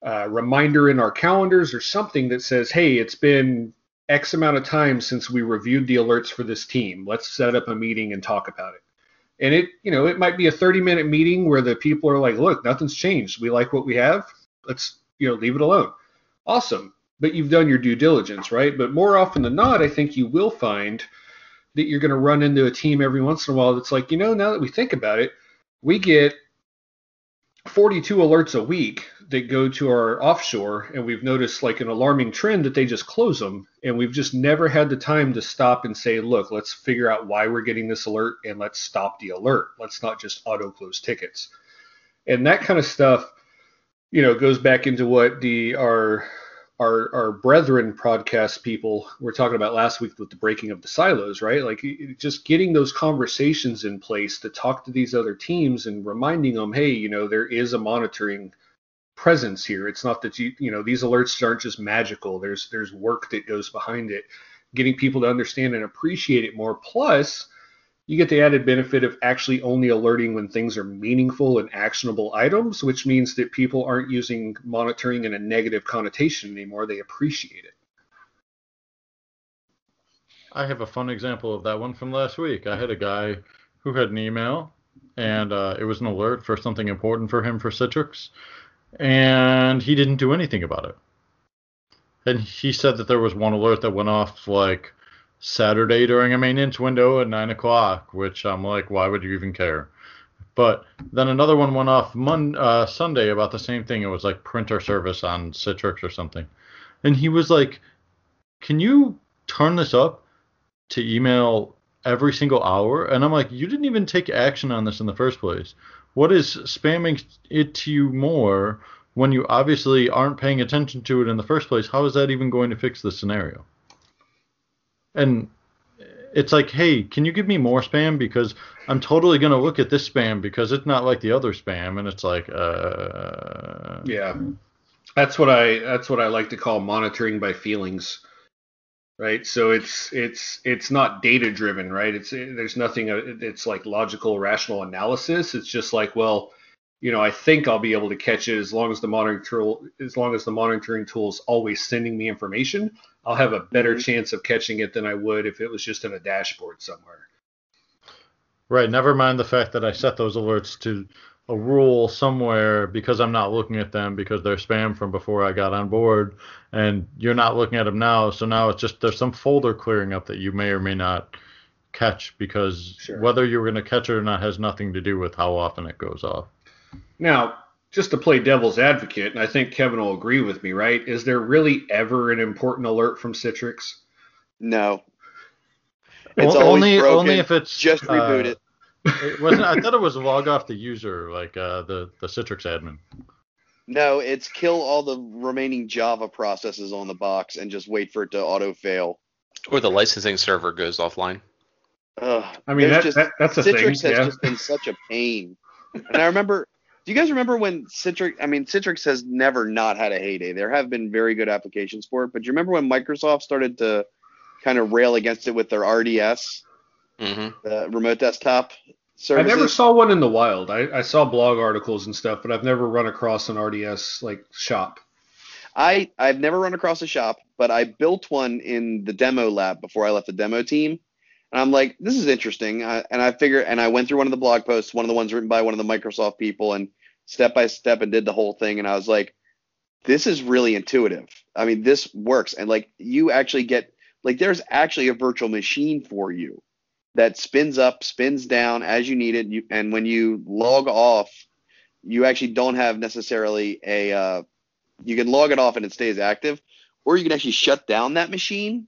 uh, reminder in our calendars or something that says, hey, it's been X amount of time since we reviewed the alerts for this team. Let's set up a meeting and talk about it. And it, you know, it might be a 30 minute meeting where the people are like, look, nothing's changed. We like what we have. Let's, you know, leave it alone. Awesome. But you've done your due diligence, right? But more often than not, I think you will find that you're going to run into a team every once in a while that's like, you know, now that we think about it, we get 42 alerts a week that go to our offshore, and we've noticed like an alarming trend that they just close them, and we've just never had the time to stop and say, look, let's figure out why we're getting this alert and let's stop the alert. Let's not just auto close tickets. And that kind of stuff, you know, goes back into what the our our our brethren podcast people were talking about last week with the breaking of the silos, right? Like just getting those conversations in place to talk to these other teams and reminding them, hey, you know, there is a monitoring presence here. It's not that you you know these alerts aren't just magical. There's there's work that goes behind it. Getting people to understand and appreciate it more. Plus, you get the added benefit of actually only alerting when things are meaningful and actionable items, which means that people aren't using monitoring in a negative connotation anymore. They appreciate it. I have a fun example of that one from last week. I had a guy who had an email and uh, it was an alert for something important for him for Citrix, and he didn't do anything about it. And he said that there was one alert that went off like Saturday during a maintenance window at nine o'clock, which I'm like, why would you even care? But then another one went off Mon- uh, Sunday about the same thing. It was like printer service on Citrix or something. And he was like, Can you turn this up to email every single hour? And I'm like, You didn't even take action on this in the first place. What is spamming it to you more when you obviously aren't paying attention to it in the first place? How is that even going to fix the scenario? And it's like, hey, can you give me more spam because I'm totally gonna look at this spam because it's not like the other spam, and it's like, uh, Yeah, that's what I that's what I like to call monitoring by feelings, right? So it's it's it's not data driven, right? It's there's nothing. uh, It's like logical, rational analysis. It's just like, well, you know, I think I'll be able to catch it as long as the monitoring tool as long as the monitoring tool is always sending me information. I'll have a better Mhm. chance of catching it than I would if it was just in a dashboard somewhere. right. Never mind the fact that I set those alerts to a rule somewhere because I'm not looking at them because they're spam from before I got on board, and you're not looking at them now. So now it's just there's some folder clearing up that you may or may not catch because Sure. whether you're going to catch it or not has nothing to do with how often it goes off. Now, just to play devil's advocate, and I think Kevin will agree with me, right? Is there really ever an important alert from Citrix? No. It's O- always only broken. only if it's Just reboot uh, it. It wasn't. I thought it was log off the user, like uh, the the Citrix admin. No, it's kill all the remaining Java processes on the box and just wait for it to auto fail. Or the licensing server goes offline. I mean, that, that, that's a Citrix thing. has Yeah. just been such a pain. And I remember, do you guys remember when Citrix? I mean, Citrix has never not had a heyday. There have been very good applications for it, but do you remember when Microsoft started to kind of rail against it with their RDS, hmm the remote desktop I never saw one in the wild. I, I saw blog articles and stuff, but I've never run across an RDS like shop. I I've never run across a shop, but I built one in the demo lab before I left the demo team. And I'm like, this is interesting. I, and I figure, and I went through one of the blog posts, one of the ones written by one of the Microsoft people, and step by step, and did the whole thing. And I was like, this is really intuitive. I mean, this works, and like you actually get like there's actually a virtual machine for you that spins up, spins down as you need it. You, and when you log off, you actually don't have necessarily a uh, you can log it off and it stays active, or you can actually shut down that machine,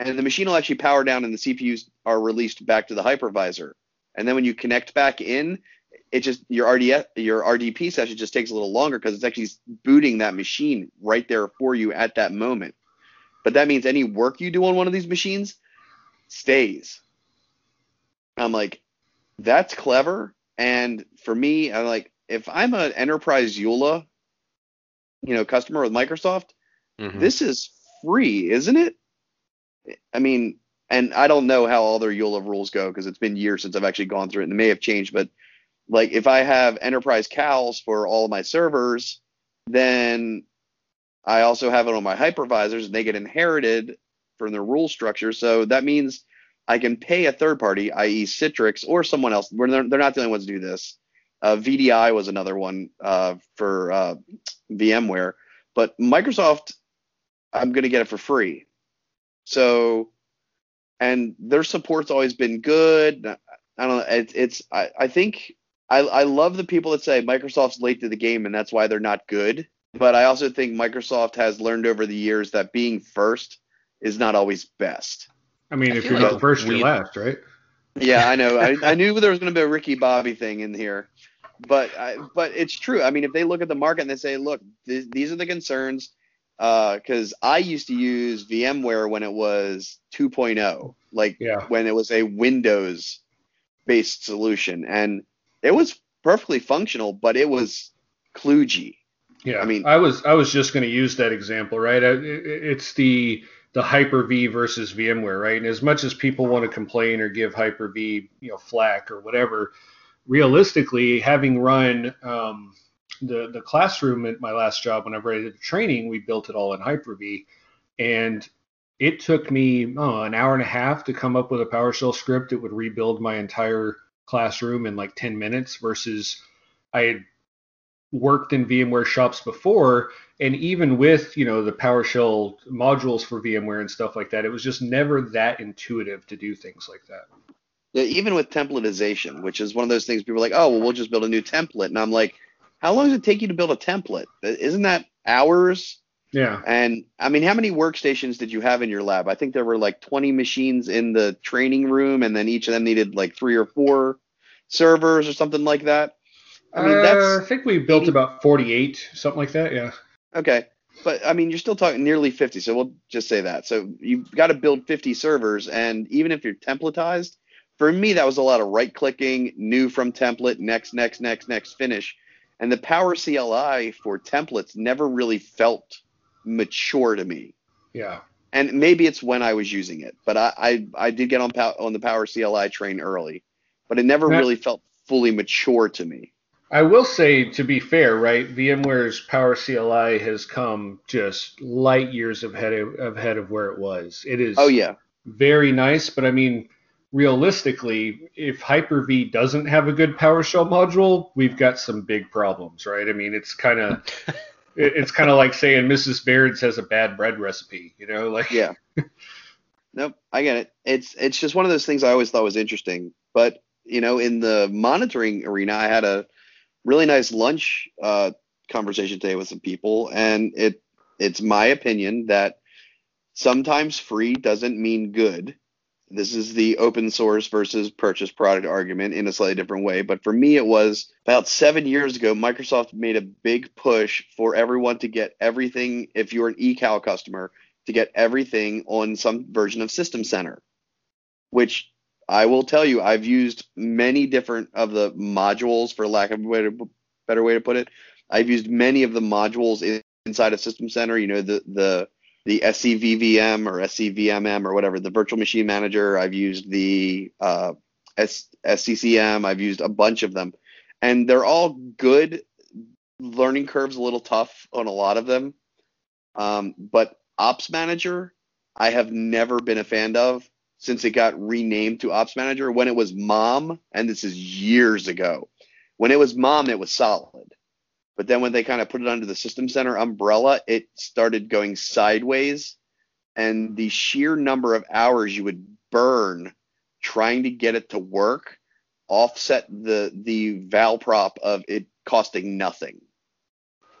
and the machine will actually power down and the CPUs are released back to the hypervisor. And then when you connect back in, it just your RDS your RDP session just takes a little longer because it's actually booting that machine right there for you at that moment. But that means any work you do on one of these machines stays. I'm like, that's clever. And for me, I'm like, if I'm an enterprise EULA, you know, customer with Microsoft, hmm this is free, isn't it? I mean, and I don't know how all their EULA rules go because it's been years since I've actually gone through it and they may have changed. But like if I have enterprise CALs for all of my servers, then I also have it on my hypervisors and they get inherited from the rule structure. So that means I can pay a third party, i.e. Citrix or someone else. Where they're, they're not the only ones to do this. Uh, VDI was another one uh, for uh, VMware, but Microsoft, I'm going to get it for free. So, and their support's always been good. I don't know. It's, it's I, I think I, I love the people that say Microsoft's late to the game and that's why they're not good. But I also think Microsoft has learned over the years that being first is not always best. I mean, I if you're like not first, you're last, right? Yeah, I know. I, I knew there was going to be a Ricky Bobby thing in here, but I, but it's true. I mean, if they look at the market and they say, look, th- these are the concerns, uh, because I used to use VMware when it was 2.0, like Yeah. when it was a Windows based solution, and it was perfectly functional, but it was kludgy. Yeah, I mean- I was I was just going to use that example, right? It's the the Hyper-V versus VMware, right? And as much as people want to complain or give Hyper-V, you know, flack or whatever, realistically, having run um, the the classroom at my last job, whenever I did the training, we built it all in Hyper-V, and it took me oh, an hour and a half to come up with a PowerShell script that would rebuild my entire classroom in like 10 minutes versus I had worked in VMware shops before and even with you know the PowerShell modules for VMware and stuff like that, it was just never that intuitive to do things like that. Yeah, even with templatization, which is one of those things people are like, oh, well, we'll just build a new template, and I'm like, how long does it take you to build a template? Isn't that hours? Yeah. And I mean, how many workstations did you have in your lab? I think there were like 20 machines in the training room, and then each of them needed like three or four servers or something like that. I mean, that's. Uh, I think we built about 48, something like that. Yeah. Okay. But I mean, you're still talking nearly 50, so we'll just say that. So you've got to build 50 servers, and even if you're templatized, for me that was a lot of right clicking, new from template, next, next, next, next, finish, and the Power CLI for templates never really felt mature to me. Yeah. And maybe it's when I was using it, but I I, I did get on on the Power CLI train early, but it never that, really felt fully mature to me. I will say, to be fair, right, VMware's Power CLI has come just light years ahead of, ahead of where it was. It is oh yeah very nice, but I mean, realistically, if Hyper-V doesn't have a good PowerShell module, we've got some big problems, right? I mean, it's kind of it's kind of like saying Mrs. Baird's has a bad bread recipe, you know, like yeah. nope, I get it. It's it's just one of those things I always thought was interesting, but you know, in the monitoring arena, I had a really nice lunch uh, conversation today with some people, and it it's my opinion that sometimes free doesn't mean good. This is the open source versus purchase product argument in a slightly different way. But for me, it was about seven years ago, Microsoft made a big push for everyone to get everything, if you're an eCal customer, to get everything on some version of System Center, which I will tell you, I've used many different of the modules, for lack of a way to, better way to put it. I've used many of the modules in, inside of System Center. You know, the the the SCVVM or SCVMM or whatever, the Virtual Machine Manager. I've used the uh, SCCM. I've used a bunch of them, and they're all good. Learning curves a little tough on a lot of them, um, but Ops Manager, I have never been a fan of since it got renamed to Ops Manager. When it was Mom, and this is years ago, when it was Mom, it was solid. But then when they kind of put it under the System Center umbrella, it started going sideways. And the sheer number of hours you would burn trying to get it to work offset the the val prop of it costing nothing.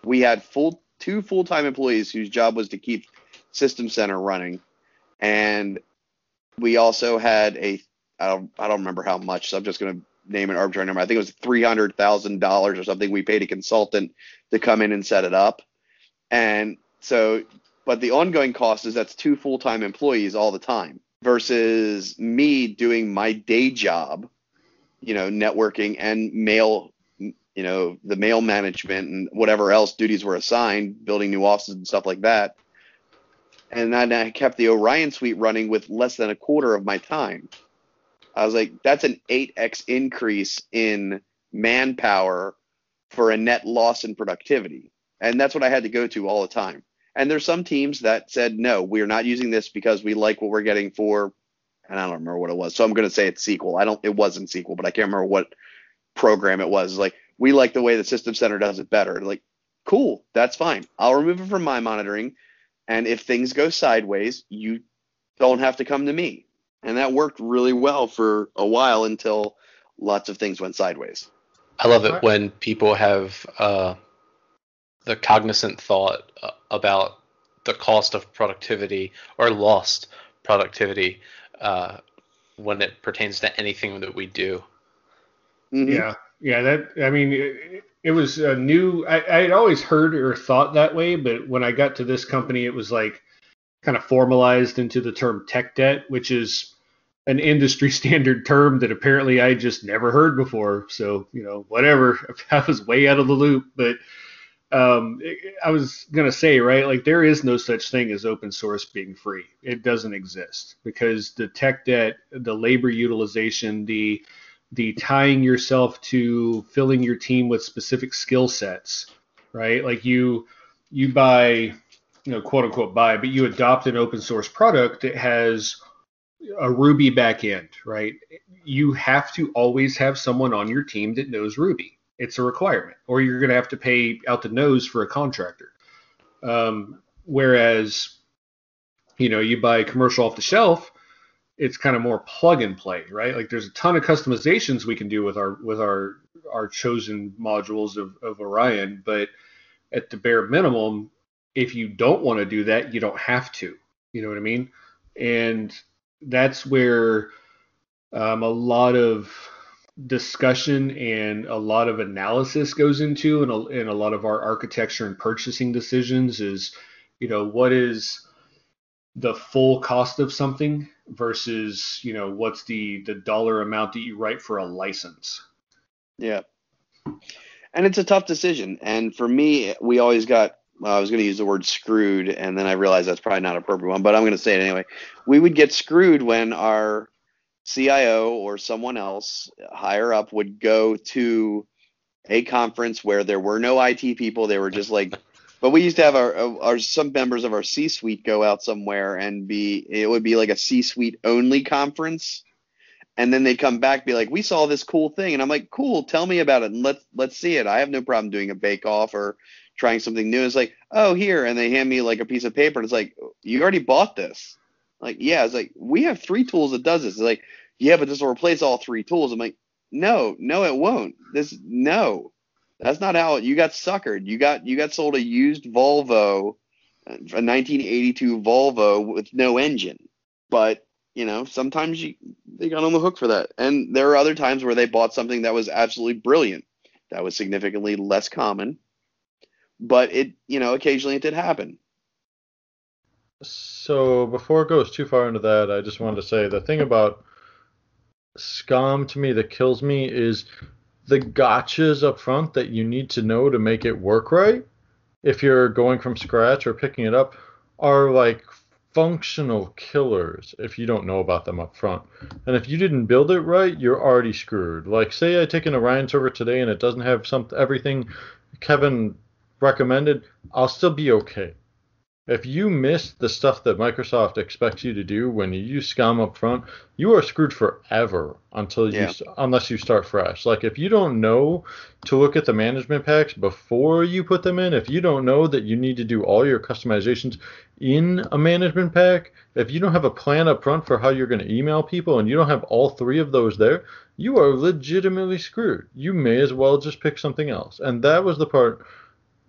We had full two full-time employees whose job was to keep System Center running, and we also had a I don't I don't remember how much, so I'm just going to name an arbitrary number. I think it was three hundred thousand dollars or something. We paid a consultant to come in and set it up, and so but the ongoing cost is that's two full time employees all the time versus me doing my day job, you know, networking and mail, you know, the mail management and whatever else duties were assigned, building new offices and stuff like that and then I kept the Orion suite running with less than a quarter of my time. I was like, that's an 8x increase in manpower for a net loss in productivity. And that's what I had to go to all the time. And there's some teams that said, no, we're not using this because we like what we're getting for, and I don't remember what it was. So I'm going to say it's SQL. I don't, it wasn't SQL, but I can't remember what program it was. like, we like the way the System Center does it better. Like, cool, that's fine. I'll remove it from my monitoring and if things go sideways, you don't have to come to me. And that worked really well for a while until lots of things went sideways. I love it when people have uh, the cognizant thought uh, about the cost of productivity or lost productivity uh, when it pertains to anything that we do. Mm-hmm. Yeah, yeah. That I mean, it, it was a new. I, I had always heard or thought that way, but when I got to this company, it was like kind of formalized into the term tech debt, which is an industry standard term that apparently I just never heard before. So you know, whatever. I was way out of the loop, but um, I was gonna say right, like there is no such thing as open source being free. It doesn't exist because the tech debt, the labor utilization, the the tying yourself to filling your team with specific skill sets, right? Like you you buy, you know, quote unquote buy, but you adopt an open source product that has a Ruby backend, right? You have to always have someone on your team that knows Ruby. It's a requirement, or you're going to have to pay out the nose for a contractor. Um, whereas, you know, you buy commercial off the shelf, it's kind of more plug and play, right? Like there's a ton of customizations we can do with our with our our chosen modules of, of Orion, but at the bare minimum, if you don't want to do that, you don't have to. You know what I mean? And that's where um, a lot of discussion and a lot of analysis goes into, and a, and a lot of our architecture and purchasing decisions is, you know, what is the full cost of something versus, you know, what's the the dollar amount that you write for a license. Yeah. And it's a tough decision. And for me, we always got Uh, I was going to use the word screwed, and then I realized that's probably not an appropriate one, but I'm going to say it anyway. We would get screwed when our CIO or someone else higher up would go to a conference where there were no IT people. They were just like, but we used to have our, our some members of our C-suite go out somewhere and be it would be like a C-suite only conference, and then they'd come back be like, we saw this cool thing, and I'm like, cool, tell me about it, and let's let's see it. I have no problem doing a bake off or trying something new. It's like, oh, here, and they hand me like a piece of paper, and it's like, you already bought this. Like, yeah, it's like we have three tools that does this. It's like, yeah, but this will replace all three tools. I'm like, no, no, it won't. This, no, that's not how you got suckered. You got you got sold a used Volvo, a 1982 Volvo with no engine. But you know, sometimes you they got on the hook for that, and there are other times where they bought something that was absolutely brilliant, that was significantly less common, but it you know occasionally it did happen. So before it goes too far into that, I just wanted to say the thing about SCOM to me that kills me is the gotchas up front that you need to know to make it work right. If you're going from scratch or picking it up, are like functional killers if you don't know about them up front. And if you didn't build it right, you're already screwed. Like say I take an Orion server today and it doesn't have some everything Kevin recommended, I'll still be okay. If you miss the stuff that Microsoft expects you to do when you use SCOM up front, you are screwed forever until you yeah. unless you start fresh. Like if you don't know to look at the management packs before you put them in, if you don't know that you need to do all your customizations in a management pack, if you don't have a plan up front for how you're going to email people and you don't have all three of those there, you are legitimately screwed. You may as well just pick something else. And that was the part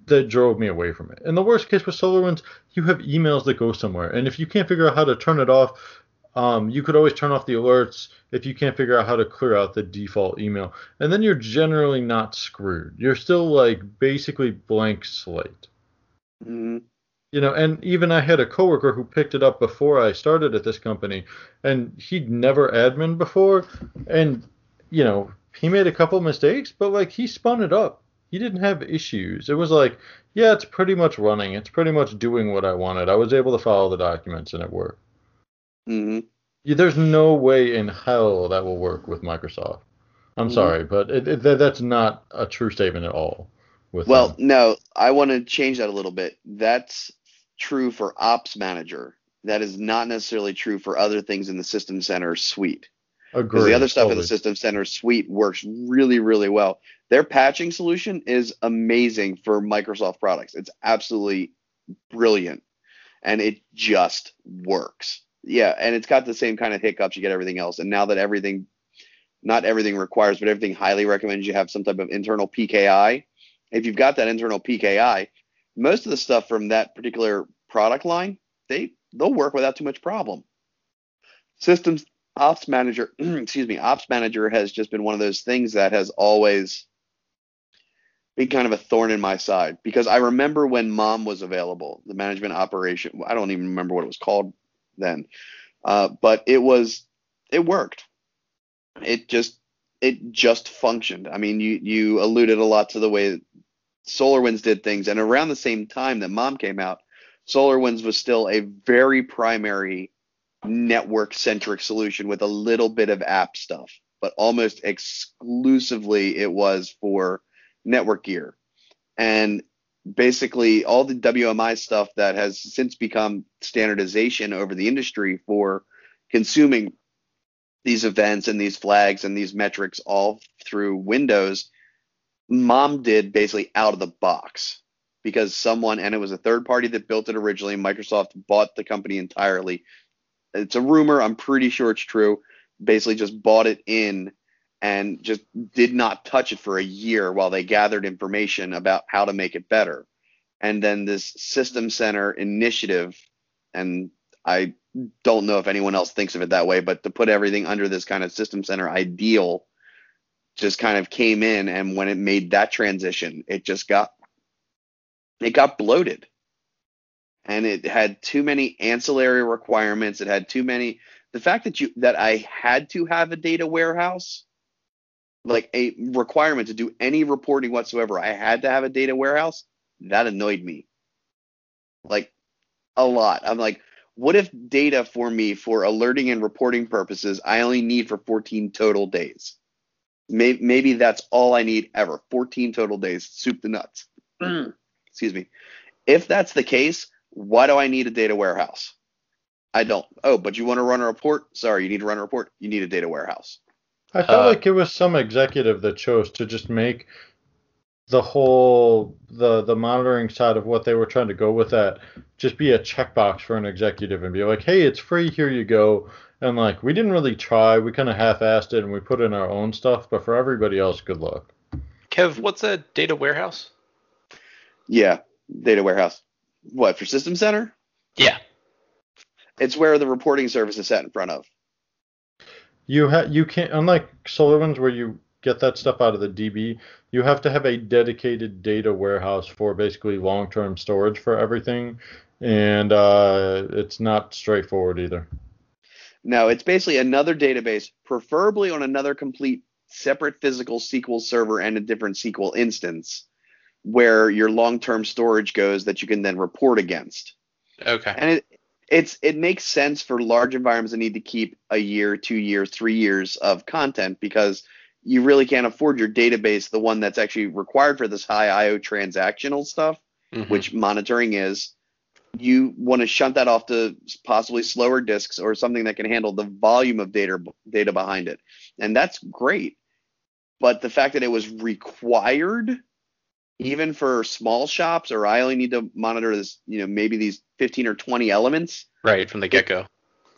that drove me away from it. In the worst case with SolarWinds, you have emails that go somewhere, and if you can't figure out how to turn it off, um, you could always turn off the alerts if you can't figure out how to clear out the default email, and then you're generally not screwed. You're still like basically blank slate. Mm-hmm. You know, and even I had a coworker who picked it up before I started at this company, and he'd never admin before, and you know he made a couple mistakes, but like he spun it up he didn't have issues. It was like, yeah, it's pretty much running. It's pretty much doing what I wanted. I was able to follow the documents and it worked. Mm-hmm. Yeah, there's no way in hell that will work with Microsoft. I'm mm-hmm. sorry, but it, it, that's not a true statement at all. With well, them. no, I want to change that a little bit. That's true for Ops Manager. That is not necessarily true for other things in the System Center suite. Because the other stuff totally. in the System Center suite works really, really well. Their patching solution is amazing for Microsoft products. It's absolutely brilliant, and it just works. Yeah, and it's got the same kind of hiccups you get everything else. And now that everything, not everything requires, but everything highly recommends you have some type of internal PKI. If you've got that internal PKI, most of the stuff from that particular product line, they they'll work without too much problem. Systems ops manager, excuse me, ops manager has just been one of those things that has always been kind of a thorn in my side because I remember when mom was available, the management operation. I don't even remember what it was called then, uh, but it was it worked. It just it just functioned. I mean, you you alluded a lot to the way SolarWinds did things, and around the same time that mom came out, SolarWinds was still a very primary network centric solution with a little bit of app stuff, but almost exclusively it was for network gear. And basically all the WMI stuff that has since become standardization over the industry for consuming these events and these flags and these metrics all through Windows, mom did basically out of the box because someone, and it was a third party that built it originally. Microsoft bought the company entirely. It's a rumor. I'm pretty sure it's true. Basically, just bought it in and just did not touch it for a year while they gathered information about how to make it better. And then this System Center initiative, and I don't know if anyone else thinks of it that way, but to put everything under this kind of System Center ideal just kind of came in. And when it made that transition, it just got it got bloated and it had too many ancillary requirements. It had too many the fact that you that i had to have a data warehouse like a requirement to do any reporting whatsoever i had to have a data warehouse that annoyed me. Like a lot. I'm like what if data for me for alerting and reporting purposes i only need for 14 total days? Maybe, maybe that's all i need ever 14 total days soup to nuts. Hmm. Excuse me. If that's the case, why do I need a data warehouse? I don't. Oh, but you want to run a report? Sorry, you need to run a report. You need a data warehouse. I felt uh, like it was some executive that chose to just make the whole the the monitoring side of what they were trying to go with that just be a checkbox for an executive and be like, hey, it's free, here you go. And like we didn't really try, we kind of half-assed it and we put in our own stuff, but for everybody else, good luck. Kev, what's a data warehouse? Yeah, data warehouse. What for System Center? Yeah, it's where the reporting service is set in front of. You ha- you can't unlike SolarWinds where you get that stuff out of the DB. You have to have a dedicated data warehouse for basically long-term storage for everything, and uh, it's not straightforward either. No, it's basically another database, preferably on another complete separate physical SQL server and a different SQL instance where your long-term storage goes that you can then report against. Okay. And it it's it makes sense for large environments that need to keep a year, two years, three years of content because you really can't afford your database, the one that's actually required for this high IO transactional stuff, mm-hmm. which monitoring is. You want to shunt that off to possibly slower disks or something that can handle the volume of data data behind it, and that's great. But the fact that it was required even for small shops or I only need to monitor this, you know, maybe these 15 or 20 elements. Right from the get go.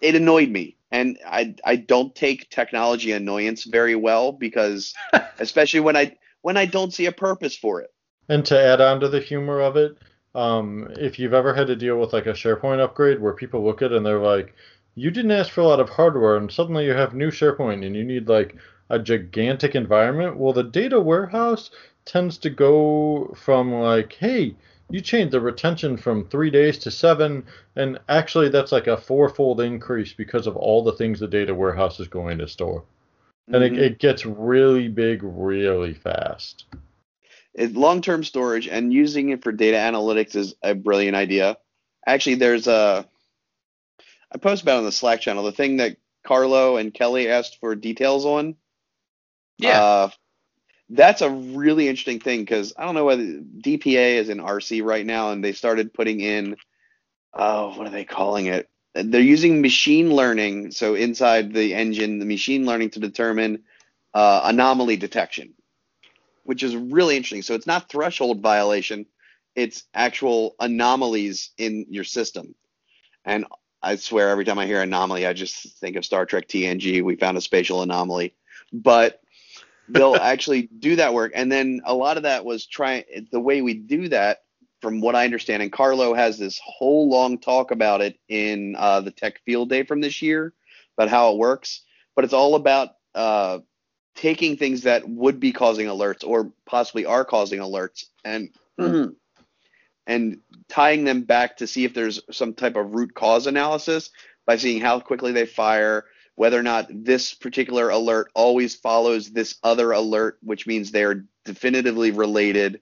It, it, annoyed me. And I, I don't take technology annoyance very well because especially when I, when I don't see a purpose for it. And to add on to the humor of it, um, if you've ever had to deal with like a SharePoint upgrade where people look at it and they're like, you didn't ask for a lot of hardware and suddenly you have new SharePoint and you need like a gigantic environment. Well, the data warehouse tends to go from like, hey, you changed the retention from three days to seven, and actually that's like a fourfold increase because of all the things the data warehouse is going to store. Mm-hmm. And it, mm-hmm. it gets really big really fast. Long term storage and using it for data analytics is a brilliant idea. Actually, there's a, I posted about on the Slack channel the thing that Karlo and Kelly asked for details on. Yeah. Uh, that's a really interesting thing because I don't know whether DPA is in RC right now, and they started putting in, oh, what are they calling it? They're using machine learning, so inside the engine, the machine learning to determine uh, anomaly detection, which is really interesting. So it's not threshold violation; it's actual anomalies in your system. And I swear, every time I hear anomaly, I just think of Star Trek TNG. We found a spatial anomaly, but they'll actually do that work. And then a lot of that was trying the way we do that, from what I understand. And Karlo has this whole long talk about it in uh, the Tech Field Day from this year about how it works. But it's all about uh, taking things that would be causing alerts or possibly are causing alerts and and tying them back to see if there's some type of root cause analysis by seeing how quickly they fire, whether or not this particular alert always follows this other alert, which means they're definitively related,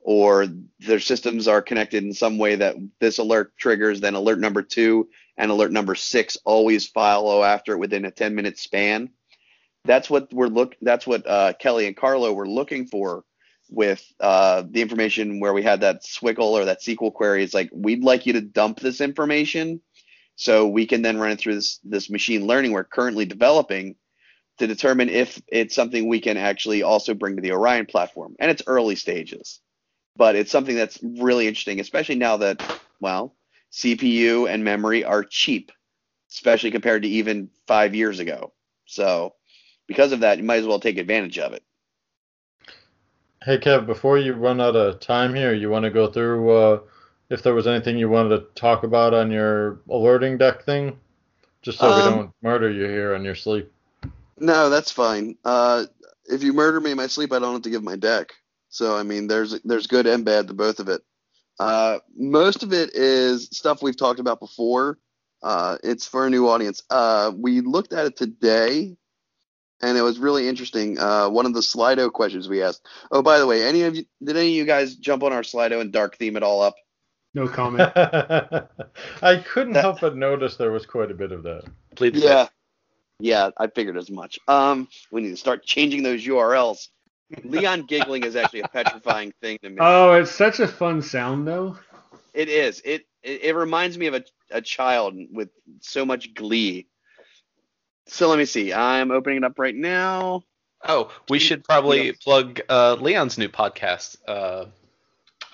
or their systems are connected in some way that this alert triggers, then alert number two and alert number six always follow after it within a 10 minute span. That's what we're look. That's what uh, Kelly and Karlo were looking for with uh, the information where we had that SWQL or that SQL query. It's like we'd like you to dump this information So we can then run it through this this machine learning we're currently developing to determine if it's something we can actually also bring to the Orion platform. And it's early stages, but it's something that's really interesting, especially now that well, CPU and memory are cheap, especially compared to even five years ago. So because of that, you might as well take advantage of it. Hey Kev, before you run out of time here, you want to go through uh, if there was anything you wanted to talk about on your alerting deck thing, just so we Um, don't murder you here on your sleep. No, that's fine. Uh, if you murder me in my sleep, I don't have to give my deck. So I mean, there's there's good and bad to both of it. Uh, most of it is stuff we've talked about before. Uh, it's for a new audience. Uh, we looked at it today, and it was really interesting. Uh, one of the Slido questions we asked. Oh, by the way, any of you did any of you guys jump on our Slido and dark theme it all up? No comment. I couldn't That- help but notice there was quite a bit of that. Please. the Yeah. Yeah, I figured as much. Um, we need to start changing those URLs. Leon giggling is actually a petrifying thing to me. oh, it's such a fun sound though. It is. It, it it reminds me of a, a child with so much glee. So let me see. I'm opening it up right now. Oh, we should probably plug uh, Leon's new podcast. Uh,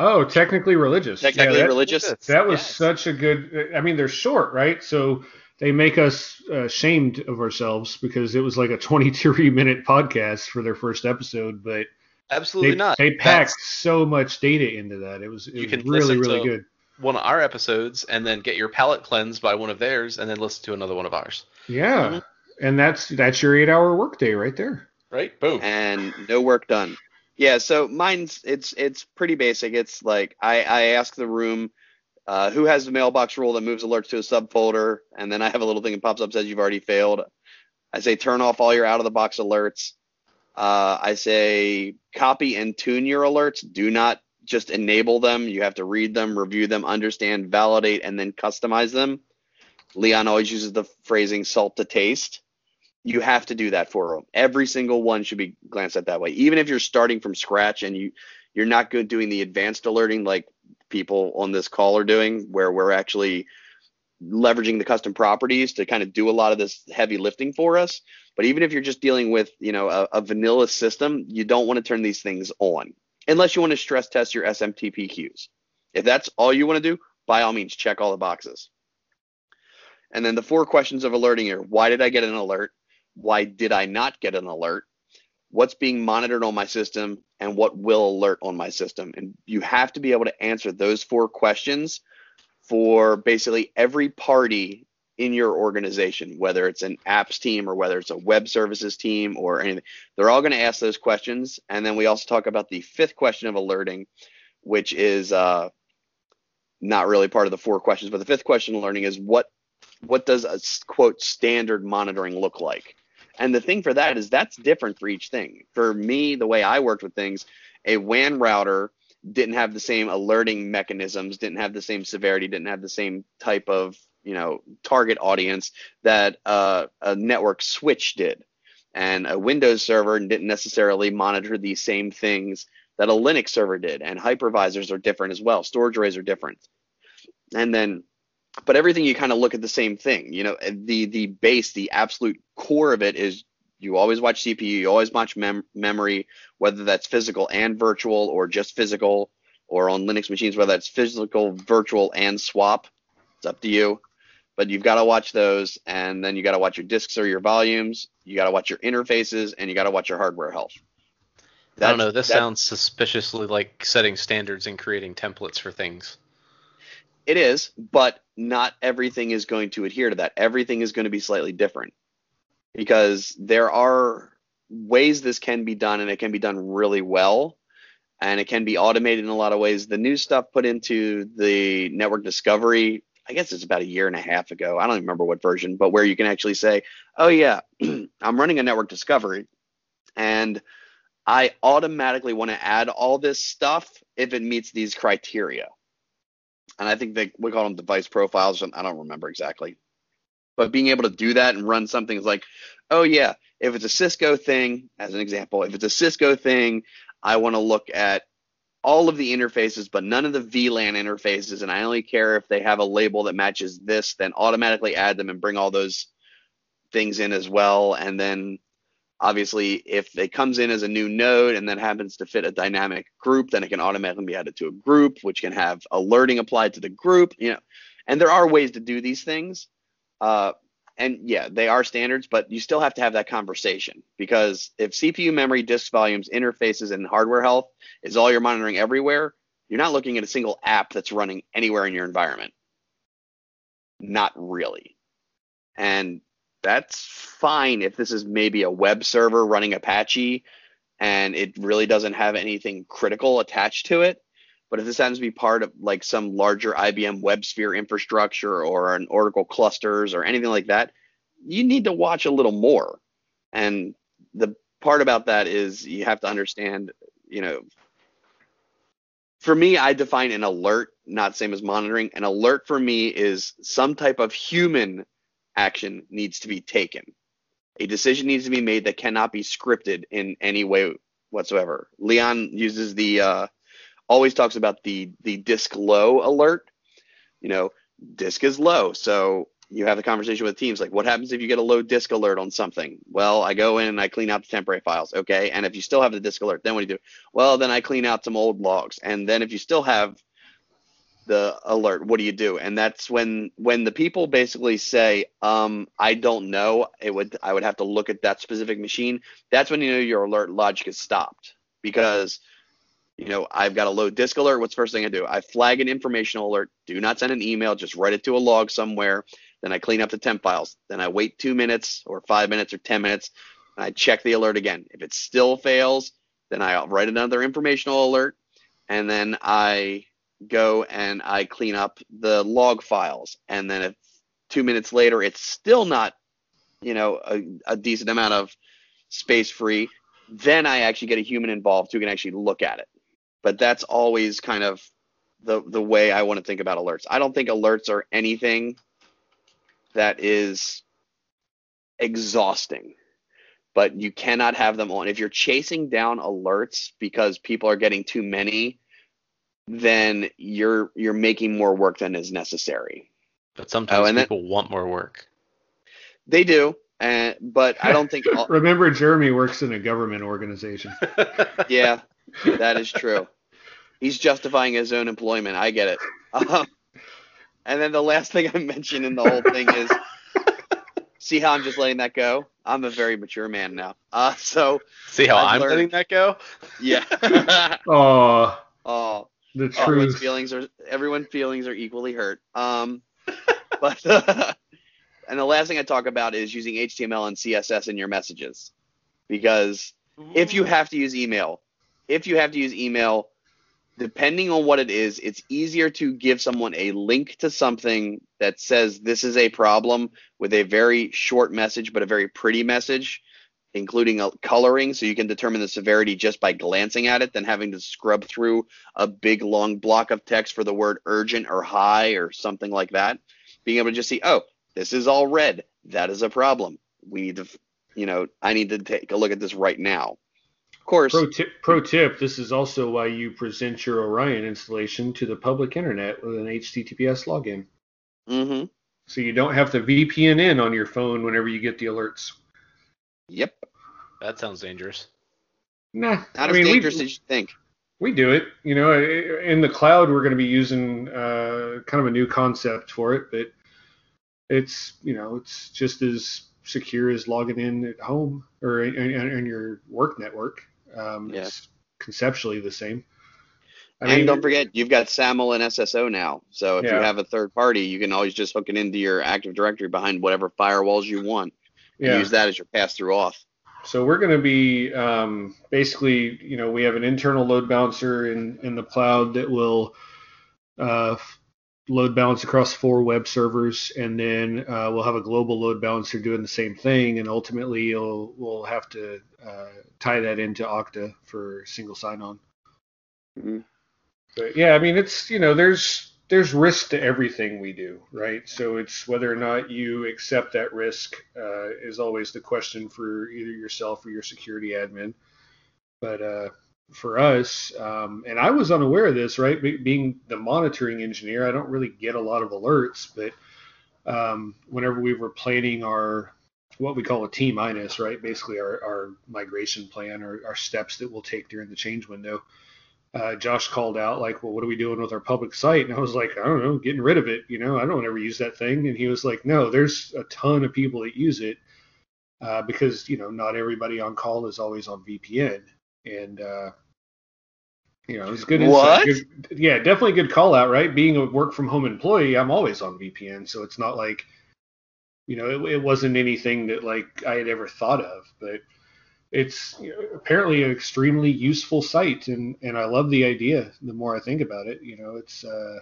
Oh, technically religious. Technically yeah, that, religious. That was Yes. such a good. I mean, they're short, right? So they make us uh, ashamed of ourselves because it was like a 23 minute podcast for their first episode, but Absolutely they, not. they packed That's so much data into that. It was, it You was can really, really to- good. one of our episodes and then get your palate cleansed by one of theirs and then listen to another one of ours. Yeah, Mhm. and that's that's your eight hour workday right there. Right? Boom. and no work done. Yeah, so mine's it's it's pretty basic. It's like I I ask the room uh, who has the mailbox rule that moves alerts to a subfolder, and then I have a little thing that pops up says you've already failed. I say turn off all your out of the box alerts. Uh, I say copy and tune your alerts. Do not just enable them. You have to read them, review them, understand, validate, and then customize them. Leon always uses the phrasing salt to taste you have to do that for them. Every single one should be glanced at that way. Even if you're starting from scratch and you you're not good doing the advanced alerting like people on this call are doing, where we're actually leveraging the custom properties to kind of do a lot of this heavy lifting for us. But even if you're just dealing with you know a, a vanilla system, you don't want to turn these things on unless you want to stress test your SMTP queues. If that's all you want to do, by all means, check all the boxes. And then the four questions of alerting here. Why did I get an alert? Why did I not get an alert? What's being monitored on my system and what will alert on my system? And you have to be able to answer those four questions for basically every party in your organization, whether it's an apps team or whether it's a web services team or anything. They're all going to ask those questions. And then we also talk about the fifth question of alerting, which is uh, not really part of the four questions, but the fifth question of learning is what what does a quote standard monitoring look like? And the thing for that is that's different for each thing. For me, the way I worked with things, a WAN router didn't have the same alerting mechanisms, didn't have the same severity, didn't have the same type of you know target audience that uh, a network switch did, and a Windows server didn't necessarily monitor these same things that a Linux server did. And hypervisors are different as well. Storage arrays are different. And then but everything you kind of look at the same thing. You know, the the base, the absolute core of it is you always watch CPU, you always watch mem- memory, whether that's physical and virtual or just physical, or on Linux machines, whether that's physical, virtual, and swap. It's up to you. But you've got to watch those, and then you got to watch your disks or your volumes. You got to watch your interfaces, and you got to watch your hardware health. I don't know. This that- sounds suspiciously like setting standards and creating templates for things. It is, but not everything is going to adhere to that. Everything is going to be slightly different because there are ways this can be done and it can be done really well and it can be automated in a lot of ways. The new stuff put into the network discovery, I guess it's about a year and a half ago. I don't remember what version, but where you can actually say, oh, yeah, I'm running a network discovery and I automatically want to add all this stuff if it meets these criteria and I think they we call them device profiles. I don't remember exactly, but being able to do that and run something is like, oh yeah, if it's a Cisco thing, as an example, if it's a Cisco thing, I want to look at all of the interfaces, but none of the VLAN interfaces. And I only care if they have a label that matches this, then automatically add them and bring all those things in as well. And then obviously, if it comes in as a new node and then happens to fit a dynamic group, then it can automatically be added to a group, which can have alerting applied to the group. You know, and there are ways to do these things. Uh, and yeah, they are standards, but you still have to have that conversation because if CPU memory, disk volumes, interfaces, and hardware health is all you're monitoring everywhere, you're not looking at a single app that's running anywhere in your environment. Not really. And that's fine if this is maybe a web server running Apache and it really doesn't have anything critical attached to it. But if this happens to be part of like some larger IBM WebSphere infrastructure or an Oracle clusters or anything like that, you need to watch a little more. And the part about that is you have to understand, you know, for me, I define an alert, not same as monitoring. An alert for me is some type of human action needs to be taken. A decision needs to be made that cannot be scripted in any way whatsoever. Leon uses the uh, always talks about the the disk low alert. You know, disk is low, so you have the conversation with teams like, what happens if you get a low disk alert on something? Well, I go in and I clean out the temporary files. Okay, and if you still have the disk alert, then what do you do? Well, then I clean out some old logs, and then if you still have the alert what do you do? And that's when when the people basically say um i don't know it would i would have to look at that specific machine that's when you know your alert logic is stopped. Because you know i've got a low disk alert what's the first thing i do? I flag an informational alert do not send an email just write it to a log somewhere then i clean up the temp files then i wait two minutes or five minutes or ten minutes and i check the alert again. If it still fails then i write another informational alert and then i go and I clean up the log files. And then if two minutes later it's still not, you know, a, a decent amount of space free, then I actually get a human involved who can actually look at it. But that's always kind of the the way I want to think about alerts. I don't think alerts are anything that is exhausting. But you cannot have them on. If you're chasing down alerts because people are getting too many, then you're you're making more work than is necessary. But sometimes oh, people then, want more work. They do, uh, but I don't think. All, Remember, Jeremy works in a government organization. yeah, that is true. He's justifying his own employment. I get it. Um, and then the last thing I mentioned in the whole thing is, see how I'm just letting that go. I'm a very mature man now. Uh, so see how i am letting that go. Yeah. oh. Oh. The truth. Everyone's feelings are everyone's feelings are equally hurt. Um, but uh, and the last thing I talk about is using HTML and CSS in your messages, because Ooh. if you have to use email, if you have to use email, depending on what it is, it's easier to give someone a link to something that says this is a problem with a very short message but a very pretty message including a coloring so you can determine the severity just by glancing at it than having to scrub through a big long block of text for the word urgent or high or something like that. Being able to just see oh this is all red. That is a problem. We need to you know i need to take a look at this right now. Of course pro tip, pro tip this is also why you present your orion installation to the public internet with an https login. Mm-hmm. so you don't have to vpn in on your phone whenever you get the alerts Yep. That sounds dangerous. Nah. Not I as mean, dangerous we, as you think. We do it. You know, in the cloud, we're going to be using uh, kind of a new concept for it, but it's you know it's just as secure as logging in at home or in, in, in your work network. Um, yeah. It's conceptually the same. I and mean, don't forget, you've got SAML and SSO now. So if yeah. you have a third party, you can always just hook it into your Active Directory behind whatever firewalls you want yeah. use that as your pass through auth. So we're going to be um, basically, you know, we have an internal load balancer in, in the cloud that will uh, load balance across four web servers, and then uh, we'll have a global load balancer doing the same thing, and ultimately you'll, we'll have to uh, tie that into Okta for single sign-on. Mm-hmm. But yeah, I mean, it's you know, there's there's risk to everything we do, right? So it's whether or not you accept that risk uh, is always the question for either yourself or your security admin. But uh, for us, um, and I was unaware of this, right? Be- being the monitoring engineer, I don't really get a lot of alerts, but um, whenever we were planning our what we call a T minus, right? Basically, our, our migration plan or our steps that we'll take during the change window. Uh, Josh called out like, "Well, what are we doing with our public site?" And I was like, "I don't know, getting rid of it. You know, I don't ever use that thing." And he was like, "No, there's a ton of people that use it uh, because you know not everybody on call is always on VPN." And uh, you know, it's good. What? Good, yeah, definitely good call out, right? Being a work from home employee, I'm always on VPN, so it's not like you know, it, it wasn't anything that like I had ever thought of, but it's apparently an extremely useful site, and and I love the idea. The more I think about it, you know, it's uh,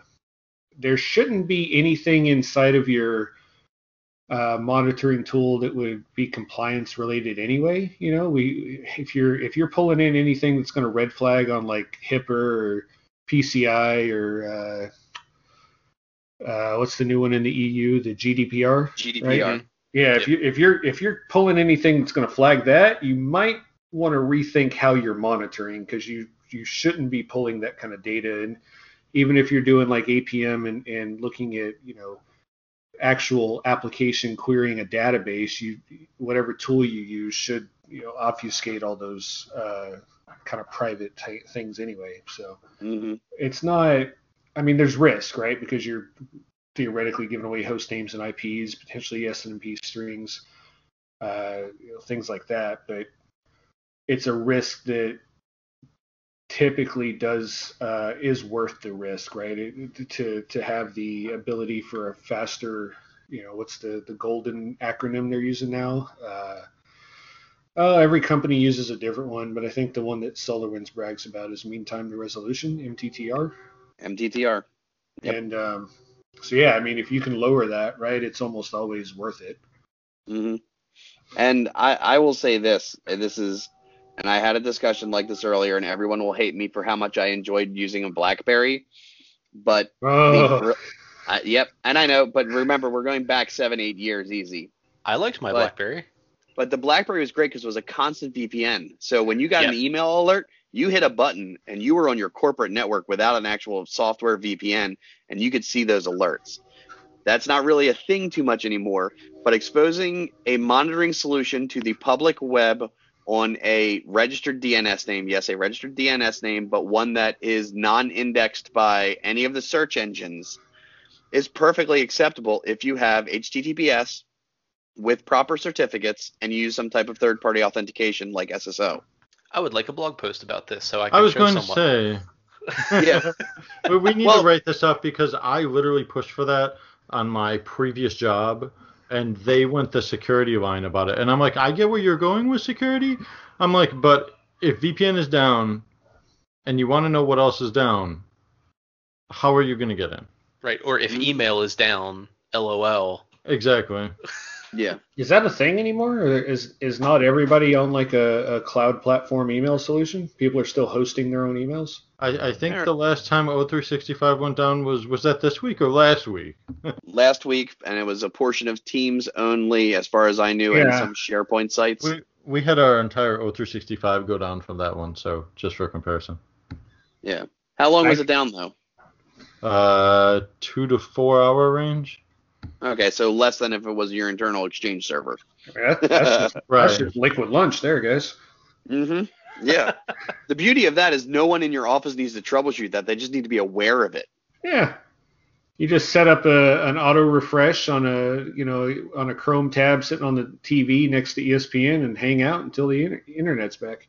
there shouldn't be anything inside of your uh, monitoring tool that would be compliance related anyway. You know, we if you're if you're pulling in anything that's going to red flag on like HIPAA or PCI or uh, uh, what's the new one in the EU, the GDPR. GDPR. Right? Yeah, if you if you're if you're pulling anything that's going to flag that, you might want to rethink how you're monitoring because you you shouldn't be pulling that kind of data. And even if you're doing like APM and and looking at you know actual application querying a database, you whatever tool you use should you know obfuscate all those uh, kind of private type things anyway. So hmm it's not i mean there's risk right because you're theoretically giving away host names and ips potentially snmp strings uh, you know, things like that but it's a risk that typically does uh, is worth the risk right it, to to have the ability for a faster you know what's the the golden acronym they're using now uh, uh, every company uses a different one, but I think the one that SolarWinds brags about is mean time to resolution, MTTR. MTTR. Yep. And um, so, yeah, I mean, if you can lower that, right, it's almost always worth it. hmm And I, I will say this. This is, and I had a discussion like this earlier, and everyone will hate me for how much I enjoyed using a BlackBerry. But Oh, I, yep, and I know. But remember, we're going back seven, eight years, easy. I liked my But- BlackBerry. But the BlackBerry was great because it was a constant VPN. So when you got an email alert, you hit a button and you were on your corporate network without an actual software VPN, and you could see those alerts. That's not really a thing too much anymore, but exposing a monitoring solution to the public web on a registered DNS name, yes, a registered DNS name, but one that is non indexed by any of the search engines, is perfectly acceptable if you have HTTPS with proper certificates and use some type of third party authentication like SSO. I would like a blog post about this so I can I was show going someone. to say. Yeah. but we need Well- to write this up because I literally pushed for that on my previous job, and they went the security line about it. And I'm like, I get where you're going with security. I'm like, but if VPN is down, and you want to know what else is down, how are you going to get in? Right. Or if Mhm. email is down, LOL. Exactly. Yeah. is that a thing anymore? Or is is not everybody on like a, a cloud platform email solution? People are still hosting their own emails. I, I think Fair. the last time O365 went down was was that this week or last week? Last week, and it was a portion of Teams only, as far as I knew, and some SharePoint sites. We we had our entire O365 go down from that one, so just for comparison. Yeah. How long was I- it down though? Uh, two to four hour range. Okay, so less than if it was your internal Exchange server. That, that's, just, Right. that's just liquid lunch there, guys. Mm-hmm. Yeah. the beauty of that is no one in your office needs to troubleshoot that. They just need to be aware of it. Yeah. You just set up a, an auto refresh on a you know on a Chrome tab sitting on the TV next to ESPN and hang out until the inter- internet's back.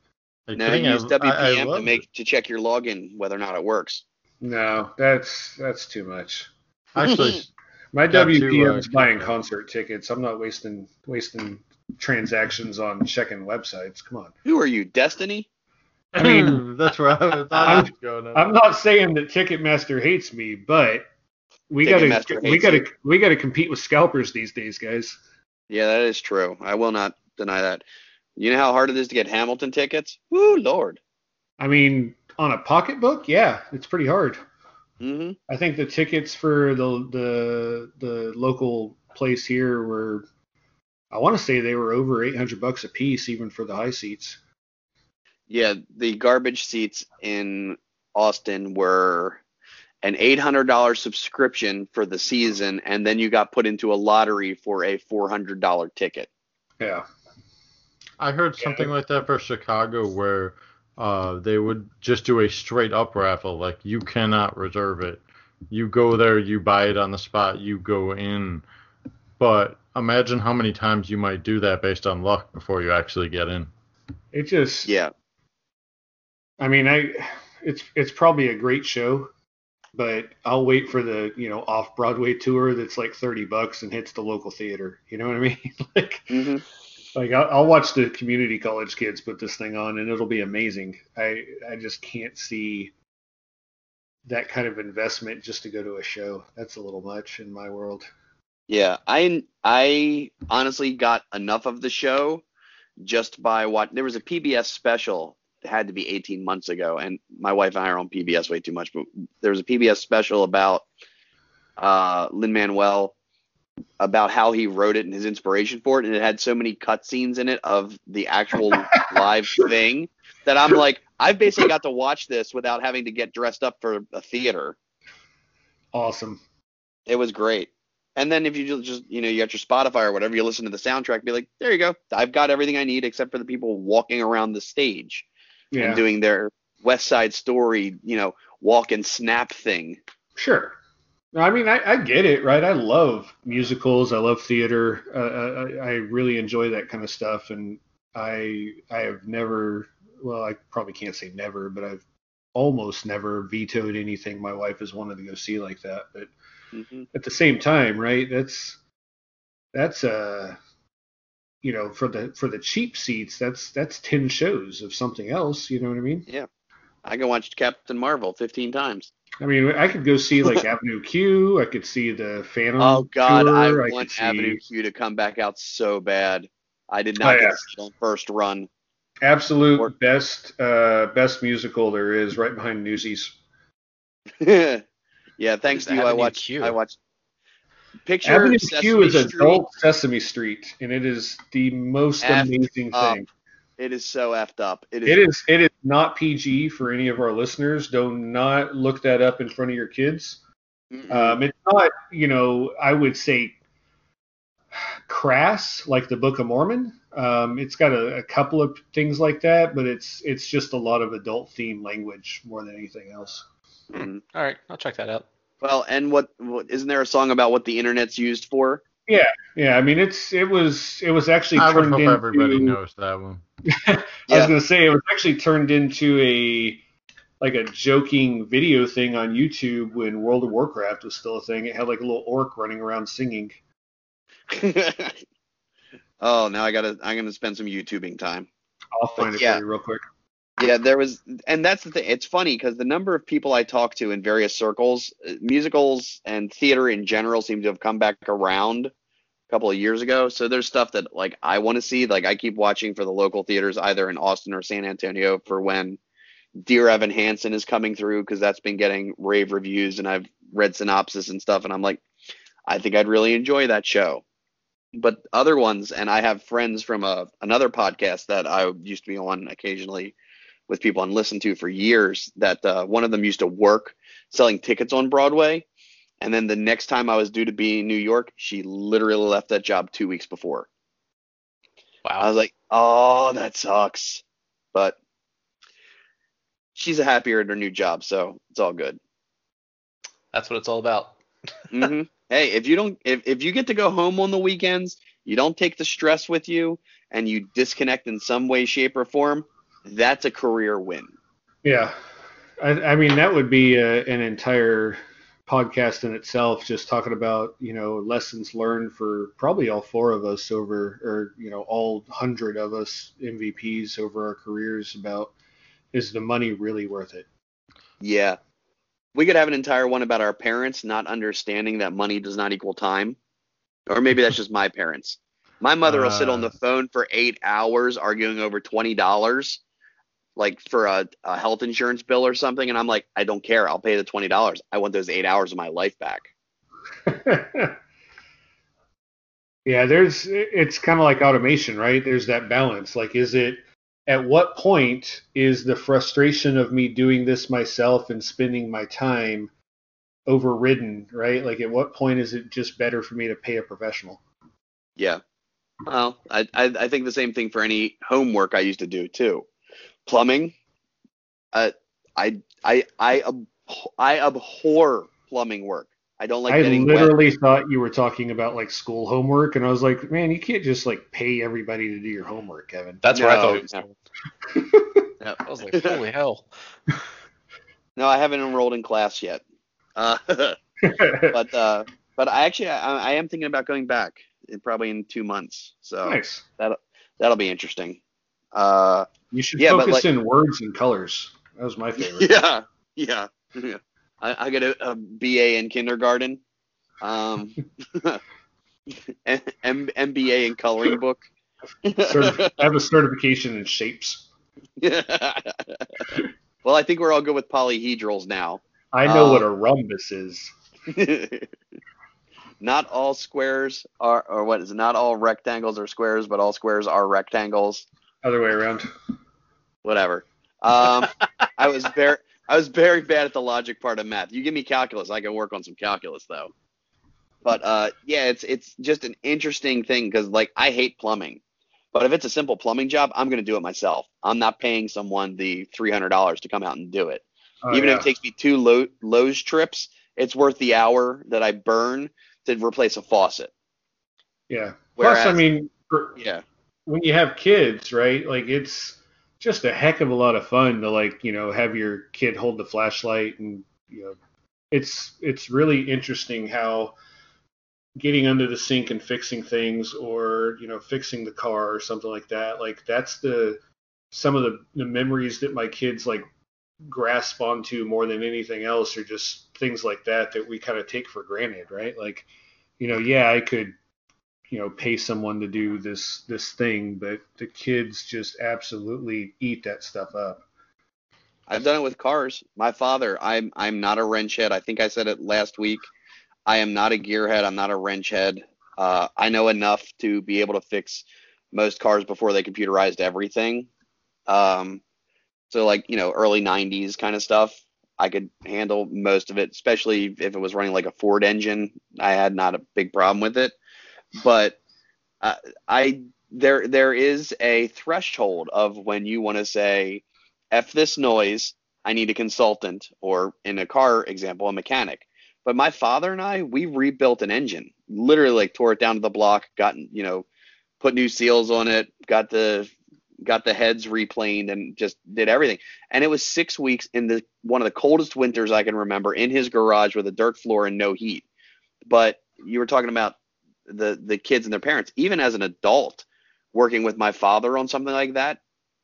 Are you No, kidding? use I- I- I WPM to make it. to check your login whether or not it works. No, that's that's too much. Actually, My Got to, WPM uh, is buying concert tickets. I'm not wasting wasting transactions on checking websites. Come on. Who are you, Destiny? I mean, that's where I thought I I'm- was going. at. I'm not saying that Ticketmaster hates me, but we gotta we gotta you. we gotta compete with scalpers these days, guys. Yeah, that is true. I will not deny that. You know how hard it is to get Hamilton tickets? Woo, Lord. I mean, on a pocketbook, yeah, it's pretty hard. Hmm I think the tickets for the the the local place here were, I want to say they were over 800 bucks a piece, even for the high seats. Yeah, the garbage seats in Austin were an $800 subscription for the season, and then you got put into a lottery for a $400 ticket. Yeah. I heard something like that for Chicago where uh, they would just do a straight up raffle. Like you cannot reserve it. You go there, you buy it on the spot, you go in. But imagine how many times you might do that based on luck before you actually get in. It just Yeah. I mean, I it's it's probably a great show, but I'll wait for the, you know, off Broadway tour that's like 30 bucks and hits the local theater. You know what I mean? like hmm like I'll, I'll watch the community college kids put this thing on and it'll be amazing. I I just can't see that kind of investment just to go to a show. That's a little much in my world. Yeah, I I honestly got enough of the show just by what there was a PBS special it had to be 18 months ago, and my wife and I are on PBS way too much, but there was a PBS special about uh, Lin Manuel about how he wrote it and his inspiration for it, and it had so many cutscenes in it of the actual live thing that I'm like, I've basically got to watch this without having to get dressed up for a theater. Awesome. It was great. And then if you just, you know, you got your Spotify or whatever, you listen to the soundtrack, be like, there you go. I've got everything I need except for the people walking around the stage Yeah. and doing their West Side Story, you know, walk and snap thing. Sure. I mean, I, I get it, right? I love musicals. I love theater. Uh, I, I really enjoy that kind of stuff, and I I have never, well, I probably can't say never, but I've almost never vetoed anything my wife has wanted to go see like that. But hmm at the same time, right? That's that's uh you know for the for the cheap seats, that's that's ten shows of something else. You know what I mean? Yeah i can watch Captain Marvel 15 times. I mean, I could go see like Avenue Q. I could see the Phantom. Oh God, tour, I could want see Avenue Q to come back out so bad. I did not Oh, get yeah. to see it on first run. Absolute Or- best uh best musical there is, right behind Newsies. yeah, thanks to you, I Avenue watched. Q? I watched. Picture Avenue Sesame Q is Street. adult Sesame Street, and it is the most Effed amazing up. thing. It is so effed up. It is. It is it is not PG for any of our listeners. Do not look that up in front of your kids. Um, it's not, you know, I would say crass like the Book of Mormon. Um, it's got a, a couple of things like that, but it's it's just a lot of adult theme language more than anything else. Mhm. All right, I'll check that out. Well, and what, what isn't there a song about what the internet's used for? Yeah, yeah. I mean it's it was it was actually I would turned hope into. everybody knows that one. I was gonna say it was actually turned into a like a joking video thing on YouTube when World of Warcraft was still a thing. It had like a little orc running around singing. oh, now I gotta. I'm gonna spend some YouTubing time. I'll find it yeah. for you real quick. Yeah, there was, and that's the thing. It's funny because the number of people I talk to in various circles, musicals and theater in general, seem to have come back around couple of years ago. So there's stuff that like I want to see. Like I keep watching for the local theaters, either in Austin or San Antonio, for when Dear Evan Hansen is coming through because that's been getting rave reviews, and I've read synopsis and stuff, and I'm like, I think I'd really enjoy that show. But other ones, and I have friends from a another podcast that I used to be on occasionally with people and listened to for years that uh, one of them used to work selling tickets on Broadway. And then the next time I was due to be in New York, she literally left that job two weeks before. Wow. I was like, oh, that sucks. But she's a happier at her new job, so it's all good. That's what it's all about. hmm hey, if you don't, if, if you get to go home on the weekends, you don't take the stress with you, and you disconnect in some way, shape, or form, that's a career win. Yeah, I, I mean that would be a, an entire podcast in itself, just talking about you know lessons learned for probably all four of us over, or you know all hundred of us MVPs over our careers about is the money really worth it? Yeah. We could have an entire one about our parents not understanding that money does not equal time. Or maybe that's just my parents. My mother will sit on Uh. the phone for eight hours arguing over twenty dollars, like for a, a health insurance bill or something, and I'm like, I don't care. I'll pay the twenty dollars. I want those eight hours of my life back. yeah, there's it's kind of like automation, right? There's that balance. Like, is it at what point is the frustration of me doing this myself and spending my time overridden, right? Like, at what point is it just better for me to pay a professional? Yeah. Well, I, I I think the same thing for any homework I used to do too. Plumbing. Uh, I I I ab- I abhor plumbing work. I don't like I getting wet. literally thought you were talking about like school homework, and I was like, man, you can't just like pay everybody to do your homework, Kevin. That's where I thought No, he was no. going. I was like, holy hell. No, I haven't enrolled in class yet. Uh, but uh, but I actually I, I am thinking about going back in, probably in two months. So nice. that'll be interesting. Uh, You should Yeah, focus like- in words and colors. That was my favorite. yeah, yeah, yeah. I, I got a, a BA in kindergarten, um, M- M- MBA in coloring book. Certif- I have a certification in shapes. well, I think we're all good with polyhedrals now. I know Uh, what a rhombus is. not all squares are, or what is it? Not all rectangles are squares, but all squares are rectangles. Other way around. Whatever. Um, I was very, I was very bad at the logic part of math. You give me calculus, I can work on some calculus though. But uh, yeah, it's it's just an interesting thing because like I hate plumbing, but if it's a simple plumbing job, I'm gonna do it myself. I'm not paying someone the three hundred dollars to come out and do it. Oh, Even yeah. if it takes me two low, Lowe's trips, it's worth the hour that I burn to replace a faucet. yeah. Plus, I mean, for, Yeah, when you have kids, right? Like it's just a heck of a lot of fun to like, you know, have your kid hold the flashlight and you know, it's it's really interesting how getting under the sink and fixing things or, you know, fixing the car or something like that, like that's the some of the, the memories that my kids like grasp onto more than anything else are just things like that that we kind of take for granted, right? Like, you know, yeah, I could you know pay someone to do this this thing but the kids just absolutely eat that stuff up I've done it with cars. My father, I'm I'm not a wrench head. I think I said it last week. I am not a gearhead. I'm not a wrench head. Uh, I know enough to be able to fix most cars before they computerized everything. Um, so like you know early '90s kind of stuff. I could handle most of it, especially if it was running like a Ford engine. I had not a big problem with it, but uh, I there there is a threshold of when you want to say F this noise, I need a consultant, or in a car example, a mechanic. But my father and I, we rebuilt an engine, literally like tore it down to the block, got you know, put new seals on it, got the got the heads replaned, and just did everything. And it was six weeks in the one of the coldest winters I can remember in his garage with a dirt floor and no heat. But you were talking about the the kids and their parents. Even as an adult, working with my father on something like that,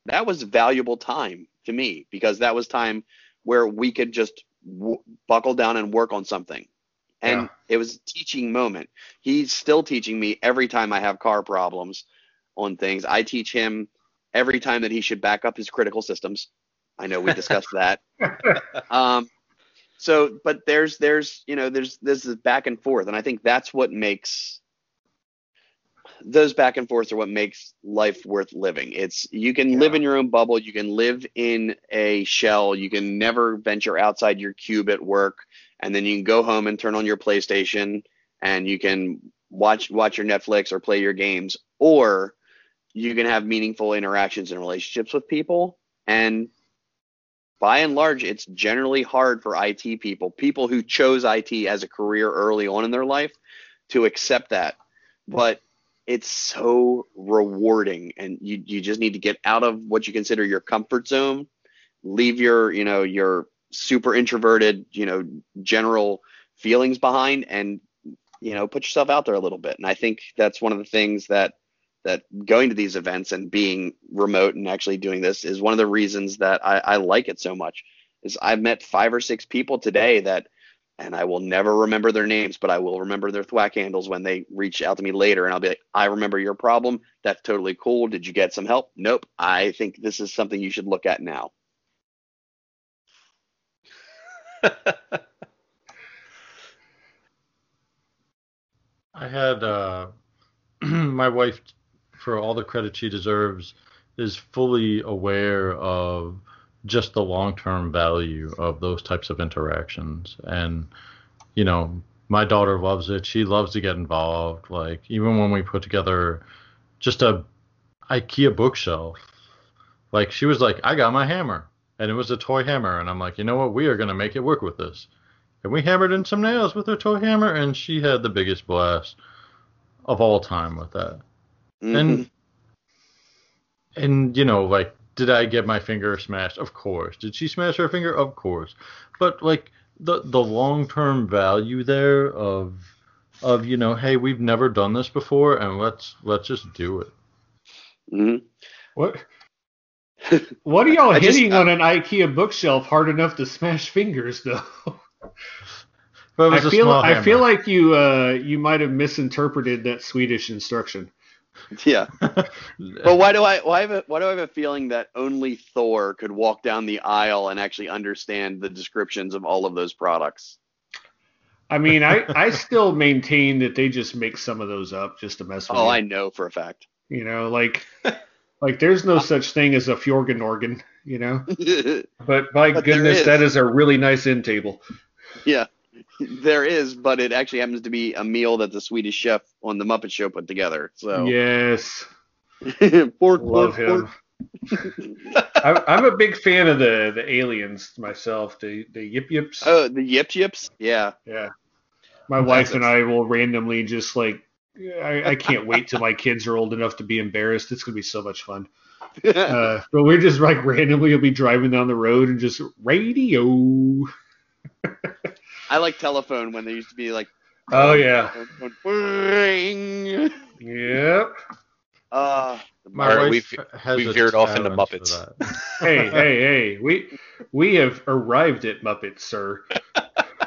that was valuable time to me because that was time where we could just w- buckle down and work on something. And Yeah. it was a teaching moment. He's still teaching me every time I have car problems on things. I teach him every time that he should back up his critical systems. I know we discussed that. Um, so, but there's there's you know there's this is back and forth, and I think that's what makes those back and forths are what makes life worth living. It's you can live in your own bubble, you can live in a shell, you can never venture outside your cube at work, and then you can go home and turn on your PlayStation and you can watch watch your Netflix or play your games, or you can have meaningful interactions and relationships with people. And by and large, it's generally hard for IT people, people who chose IT as a career early on in their life, to accept that. But it's so rewarding, and you you just need to get out of what you consider your comfort zone, leave your you know your super introverted you know general feelings behind, and you know put yourself out there a little bit. And I think that's one of the things that that going to these events and being remote and actually doing this is one of the reasons that I, I like it so much. Is I've met five or six people today that, and I will never remember their names, but I will remember their thwack handles when they reach out to me later, and I'll be like, I remember your problem. That's totally cool. Did you get some help? Nope. I think this is something you should look at now. I had uh, my wife, for all the credit she deserves, is fully aware of just the long-term value of those types of interactions. And you know my daughter loves it. She loves to get involved. Like even when we put together just a ikea bookshelf like she was like i got my hammer. And it was a toy hammer. And i'm like you know what? We are going to make it work with this. And we hammered in some nails with her toy hammer and she had the biggest blast of all time with that. Mhm. and and you know like did i get my finger smashed of course did she smash her finger of course but like the the long term value there of of you know hey we've never done this before and let's let's just do it Mhm. What? What are y'all I just- hitting on an IKEA bookshelf hard enough to smash fingers, though? I feel small I feel like you uh, you might have misinterpreted that Swedish instruction. Yeah. But why do I why have a, why do I have a feeling that only Thor could walk down the aisle and actually understand the descriptions of all of those products? I mean, I, I still maintain that they just make some of those up just to mess with Oh, you. I know for a fact. You know, like like there's no such thing as a Fjorgen organ, you know. But by But goodness, is. that is a really nice end table. yeah, there is, but it actually happens to be a meal that the Swedish chef on the Muppet Show put together. So Yes, pork, love pork, him. pork. I'm, I'm a big fan of the the aliens myself. The the yip yips. Oh, the yip yips. Yeah. Yeah. My wife and I will randomly just like I, I can't wait till my kids are old enough to be embarrassed. It's gonna be so much fun. Uh, but we're just like randomly will be driving down the road and just radio. I like telephone when there used to be like. Oh yeah. Ring. Yep. Uh, my All right, wife we've- has we've veered off into Muppets. Hey, hey, hey. We we have arrived at Muppets, sir.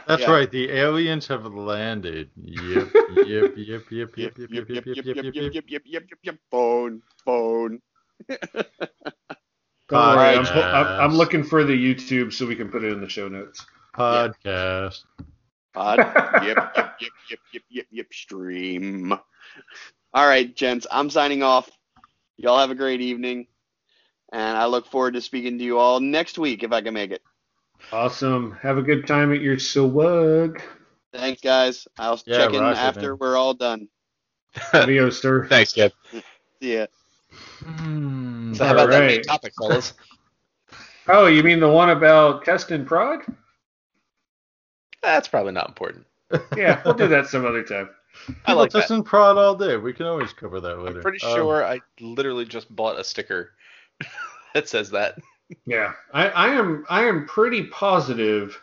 That's Yeah. right. The aliens have landed. Yep, yep, yep, yep, yep, yip, yep, yip, yep, yip, yep, yip, yep, yip, yep, yip, yip, yip, yip, yip, yip, phone, phone. Don't worry, I'm, pu- I'm, Podcast. I'm looking for the YouTube so we can put it in the show notes. Podcast. Pod. yep, yep, yep, yep, yip, yip, yip, stream. All right, gents, I'm signing off. Y'all have a great evening. And I look forward to speaking to you all next week if I can make it. Awesome. Have a good time at your swag. Thanks, guys. I'll Yeah, check in rock it, after man. we're all done. Adios, sir. Thanks, Kev. See ya. Hmm. So how about that main Alright. topic, fellas? Oh, you mean the one about testing prod? That's probably not important. Yeah, we'll do that some other time. I like that. testing prod all day. We can always cover that later. I'm pretty Um, sure I literally just bought a sticker that says that. Yeah, I, I am. I am pretty positive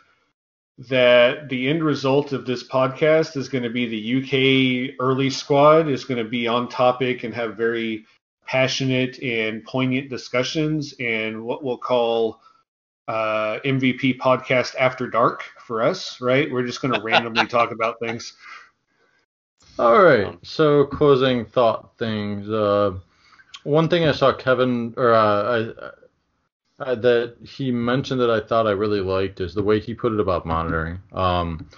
that the end result of this podcast is going to be the UK early squad is going to be on topic and have very passionate and poignant discussions and what we'll call uh, MVP podcast after dark for us. Right? We're just going to randomly talk about things. All right. So closing thought things. Uh, one thing I saw Kevin or uh, I, I, that he mentioned that I thought I really liked is the way he put it about monitoring. Um,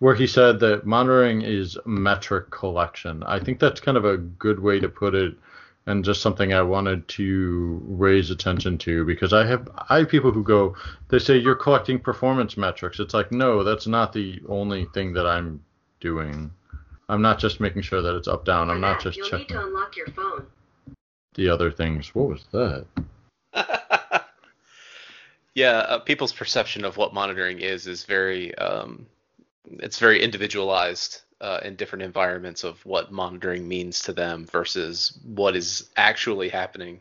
where he said that monitoring is metric collection. I think that's kind of a good way to put it, and just something I wanted to raise attention to because I have I have people who go, they say you're collecting performance metrics. It's like no, that's not the only thing that I'm doing. I'm not just making sure that it's up down. I'm not just You'll need checking to unlock your phone. the other things. What was that? yeah, uh, people's perception of what monitoring is is very um, it's very individualized uh, in different environments of what monitoring means to them versus what is actually happening.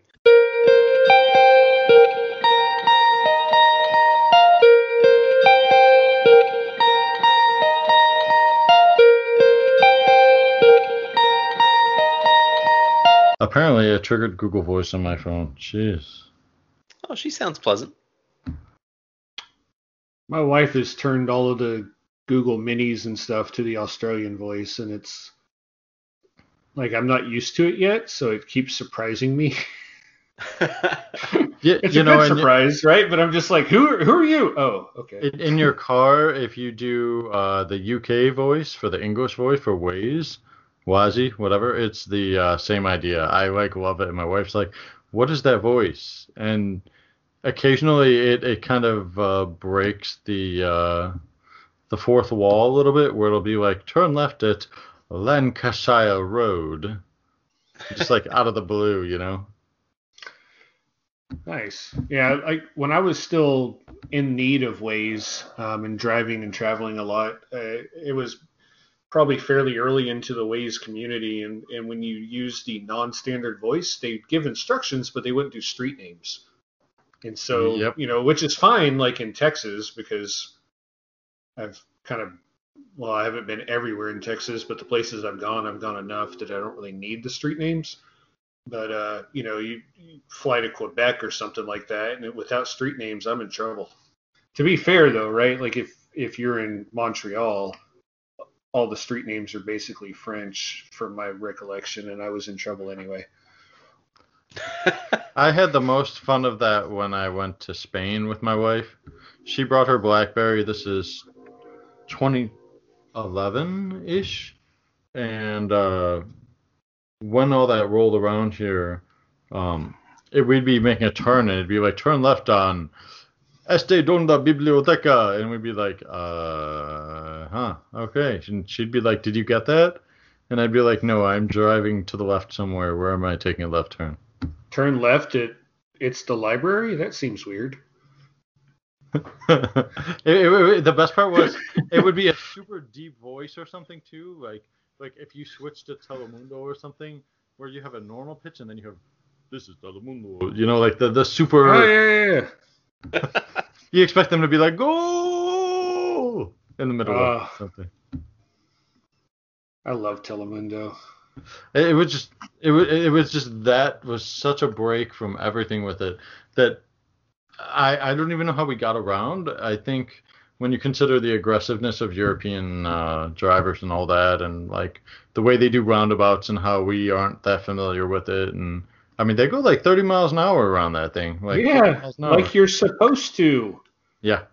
Apparently, it triggered Google Voice on my phone. Jeez. Oh, she sounds pleasant. My wife has turned all of the Google Minis and stuff to the Australian voice, and it's like I'm not used to it yet, so it keeps surprising me. Yeah, It's you a know, good surprise, right? But I'm just like, who are, who are you? Oh, okay. in, in your car, if you do uh, the UK voice for the English voice for Waze, Wazi, whatever, it's the uh, same idea. I like love it, and my wife's like, what is that voice? And occasionally it, it kind of uh, breaks the uh, the fourth wall a little bit, where it'll be like turn left at Lancashire Road, just like out of the blue, you know. Nice. Yeah, like when I was still in need of Waze um, and driving and traveling a lot, uh, it was probably fairly early into the Waze community. And, and when you use the non-standard voice, they'd give instructions, but they wouldn't do street names. And so, Yep. you know, which is fine, like in Texas, because I've kind of, well, I haven't been everywhere in Texas, but the places I've gone, I've gone enough that I don't really need the street names. But uh, you know, you, you fly to Quebec or something like that, and it, without street names, I'm in trouble. To be fair, though, right? Like if if you're in Montreal, all the street names are basically French, from my recollection, and I was in trouble anyway. I had the most fun of that when I went to Spain with my wife. She brought her BlackBerry. This is 2011 ish, and uh, when all that rolled around here, um, it, we'd be making a turn and it'd be like turn left on Este donde biblioteca, and we'd be like, uh, huh, okay. And she'd be like, did you get that? And I'd be like, no, I'm driving to the left somewhere. Where am I taking a left turn? Turn left at it's the library. That seems weird. it, it- the best part was it would be a super deep voice or something too, like like if you switched to Telemundo or something, where you have a normal pitch and then you have this is Telemundo, you know, like the the super. Oh yeah, yeah, yeah. You expect them to be like go in the middle of Ah. something. I love Telemundo. It, it was just it was it was just that was such a break from everything with it that I I don't even know how we got around. I think when you consider the aggressiveness of European uh, drivers and all that, and like the way they do roundabouts and how we aren't that familiar with it, and I mean they go like 30 miles an hour around that thing, like yeah, miles an hour. like you're supposed to. yeah.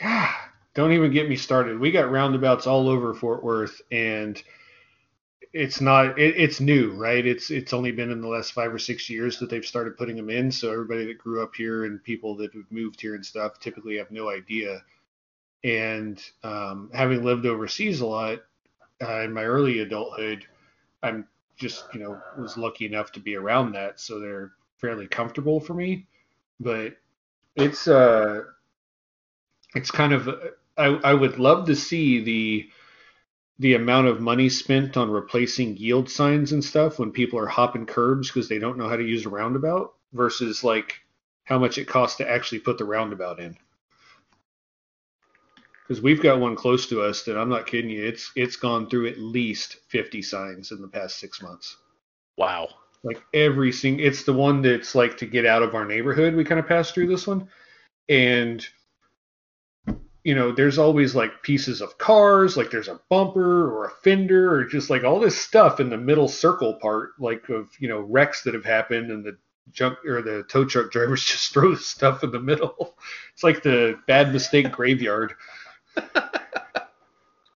Don't even get me started. We got roundabouts all over Fort Worth, and it's not. It, it's new, right? It's it's only been in the last five or six years that they've started putting them in. So everybody that grew up here and people that have moved here and stuff typically have no idea. And um, having lived overseas a lot uh, in my early adulthood, I'm just you know was lucky enough to be around that, so they're fairly comfortable for me. But it's uh it's kind of I, I would love to see the the amount of money spent on replacing yield signs and stuff when people are hopping curbs because they don't know how to use a roundabout versus like how much it costs to actually put the roundabout in. Because we've got one close to us that I'm not kidding you it's it's gone through at least 50 signs in the past 6 months. Wow. like every single it's the one that's like to get out of our neighborhood we kind of passed through this one. And you know there's always like pieces of cars like there's a bumper or a fender or just like all this stuff in the middle circle part like of you know wrecks that have happened and the junk or the tow truck drivers just throw the stuff in the middle. It's like the bad mistake graveyard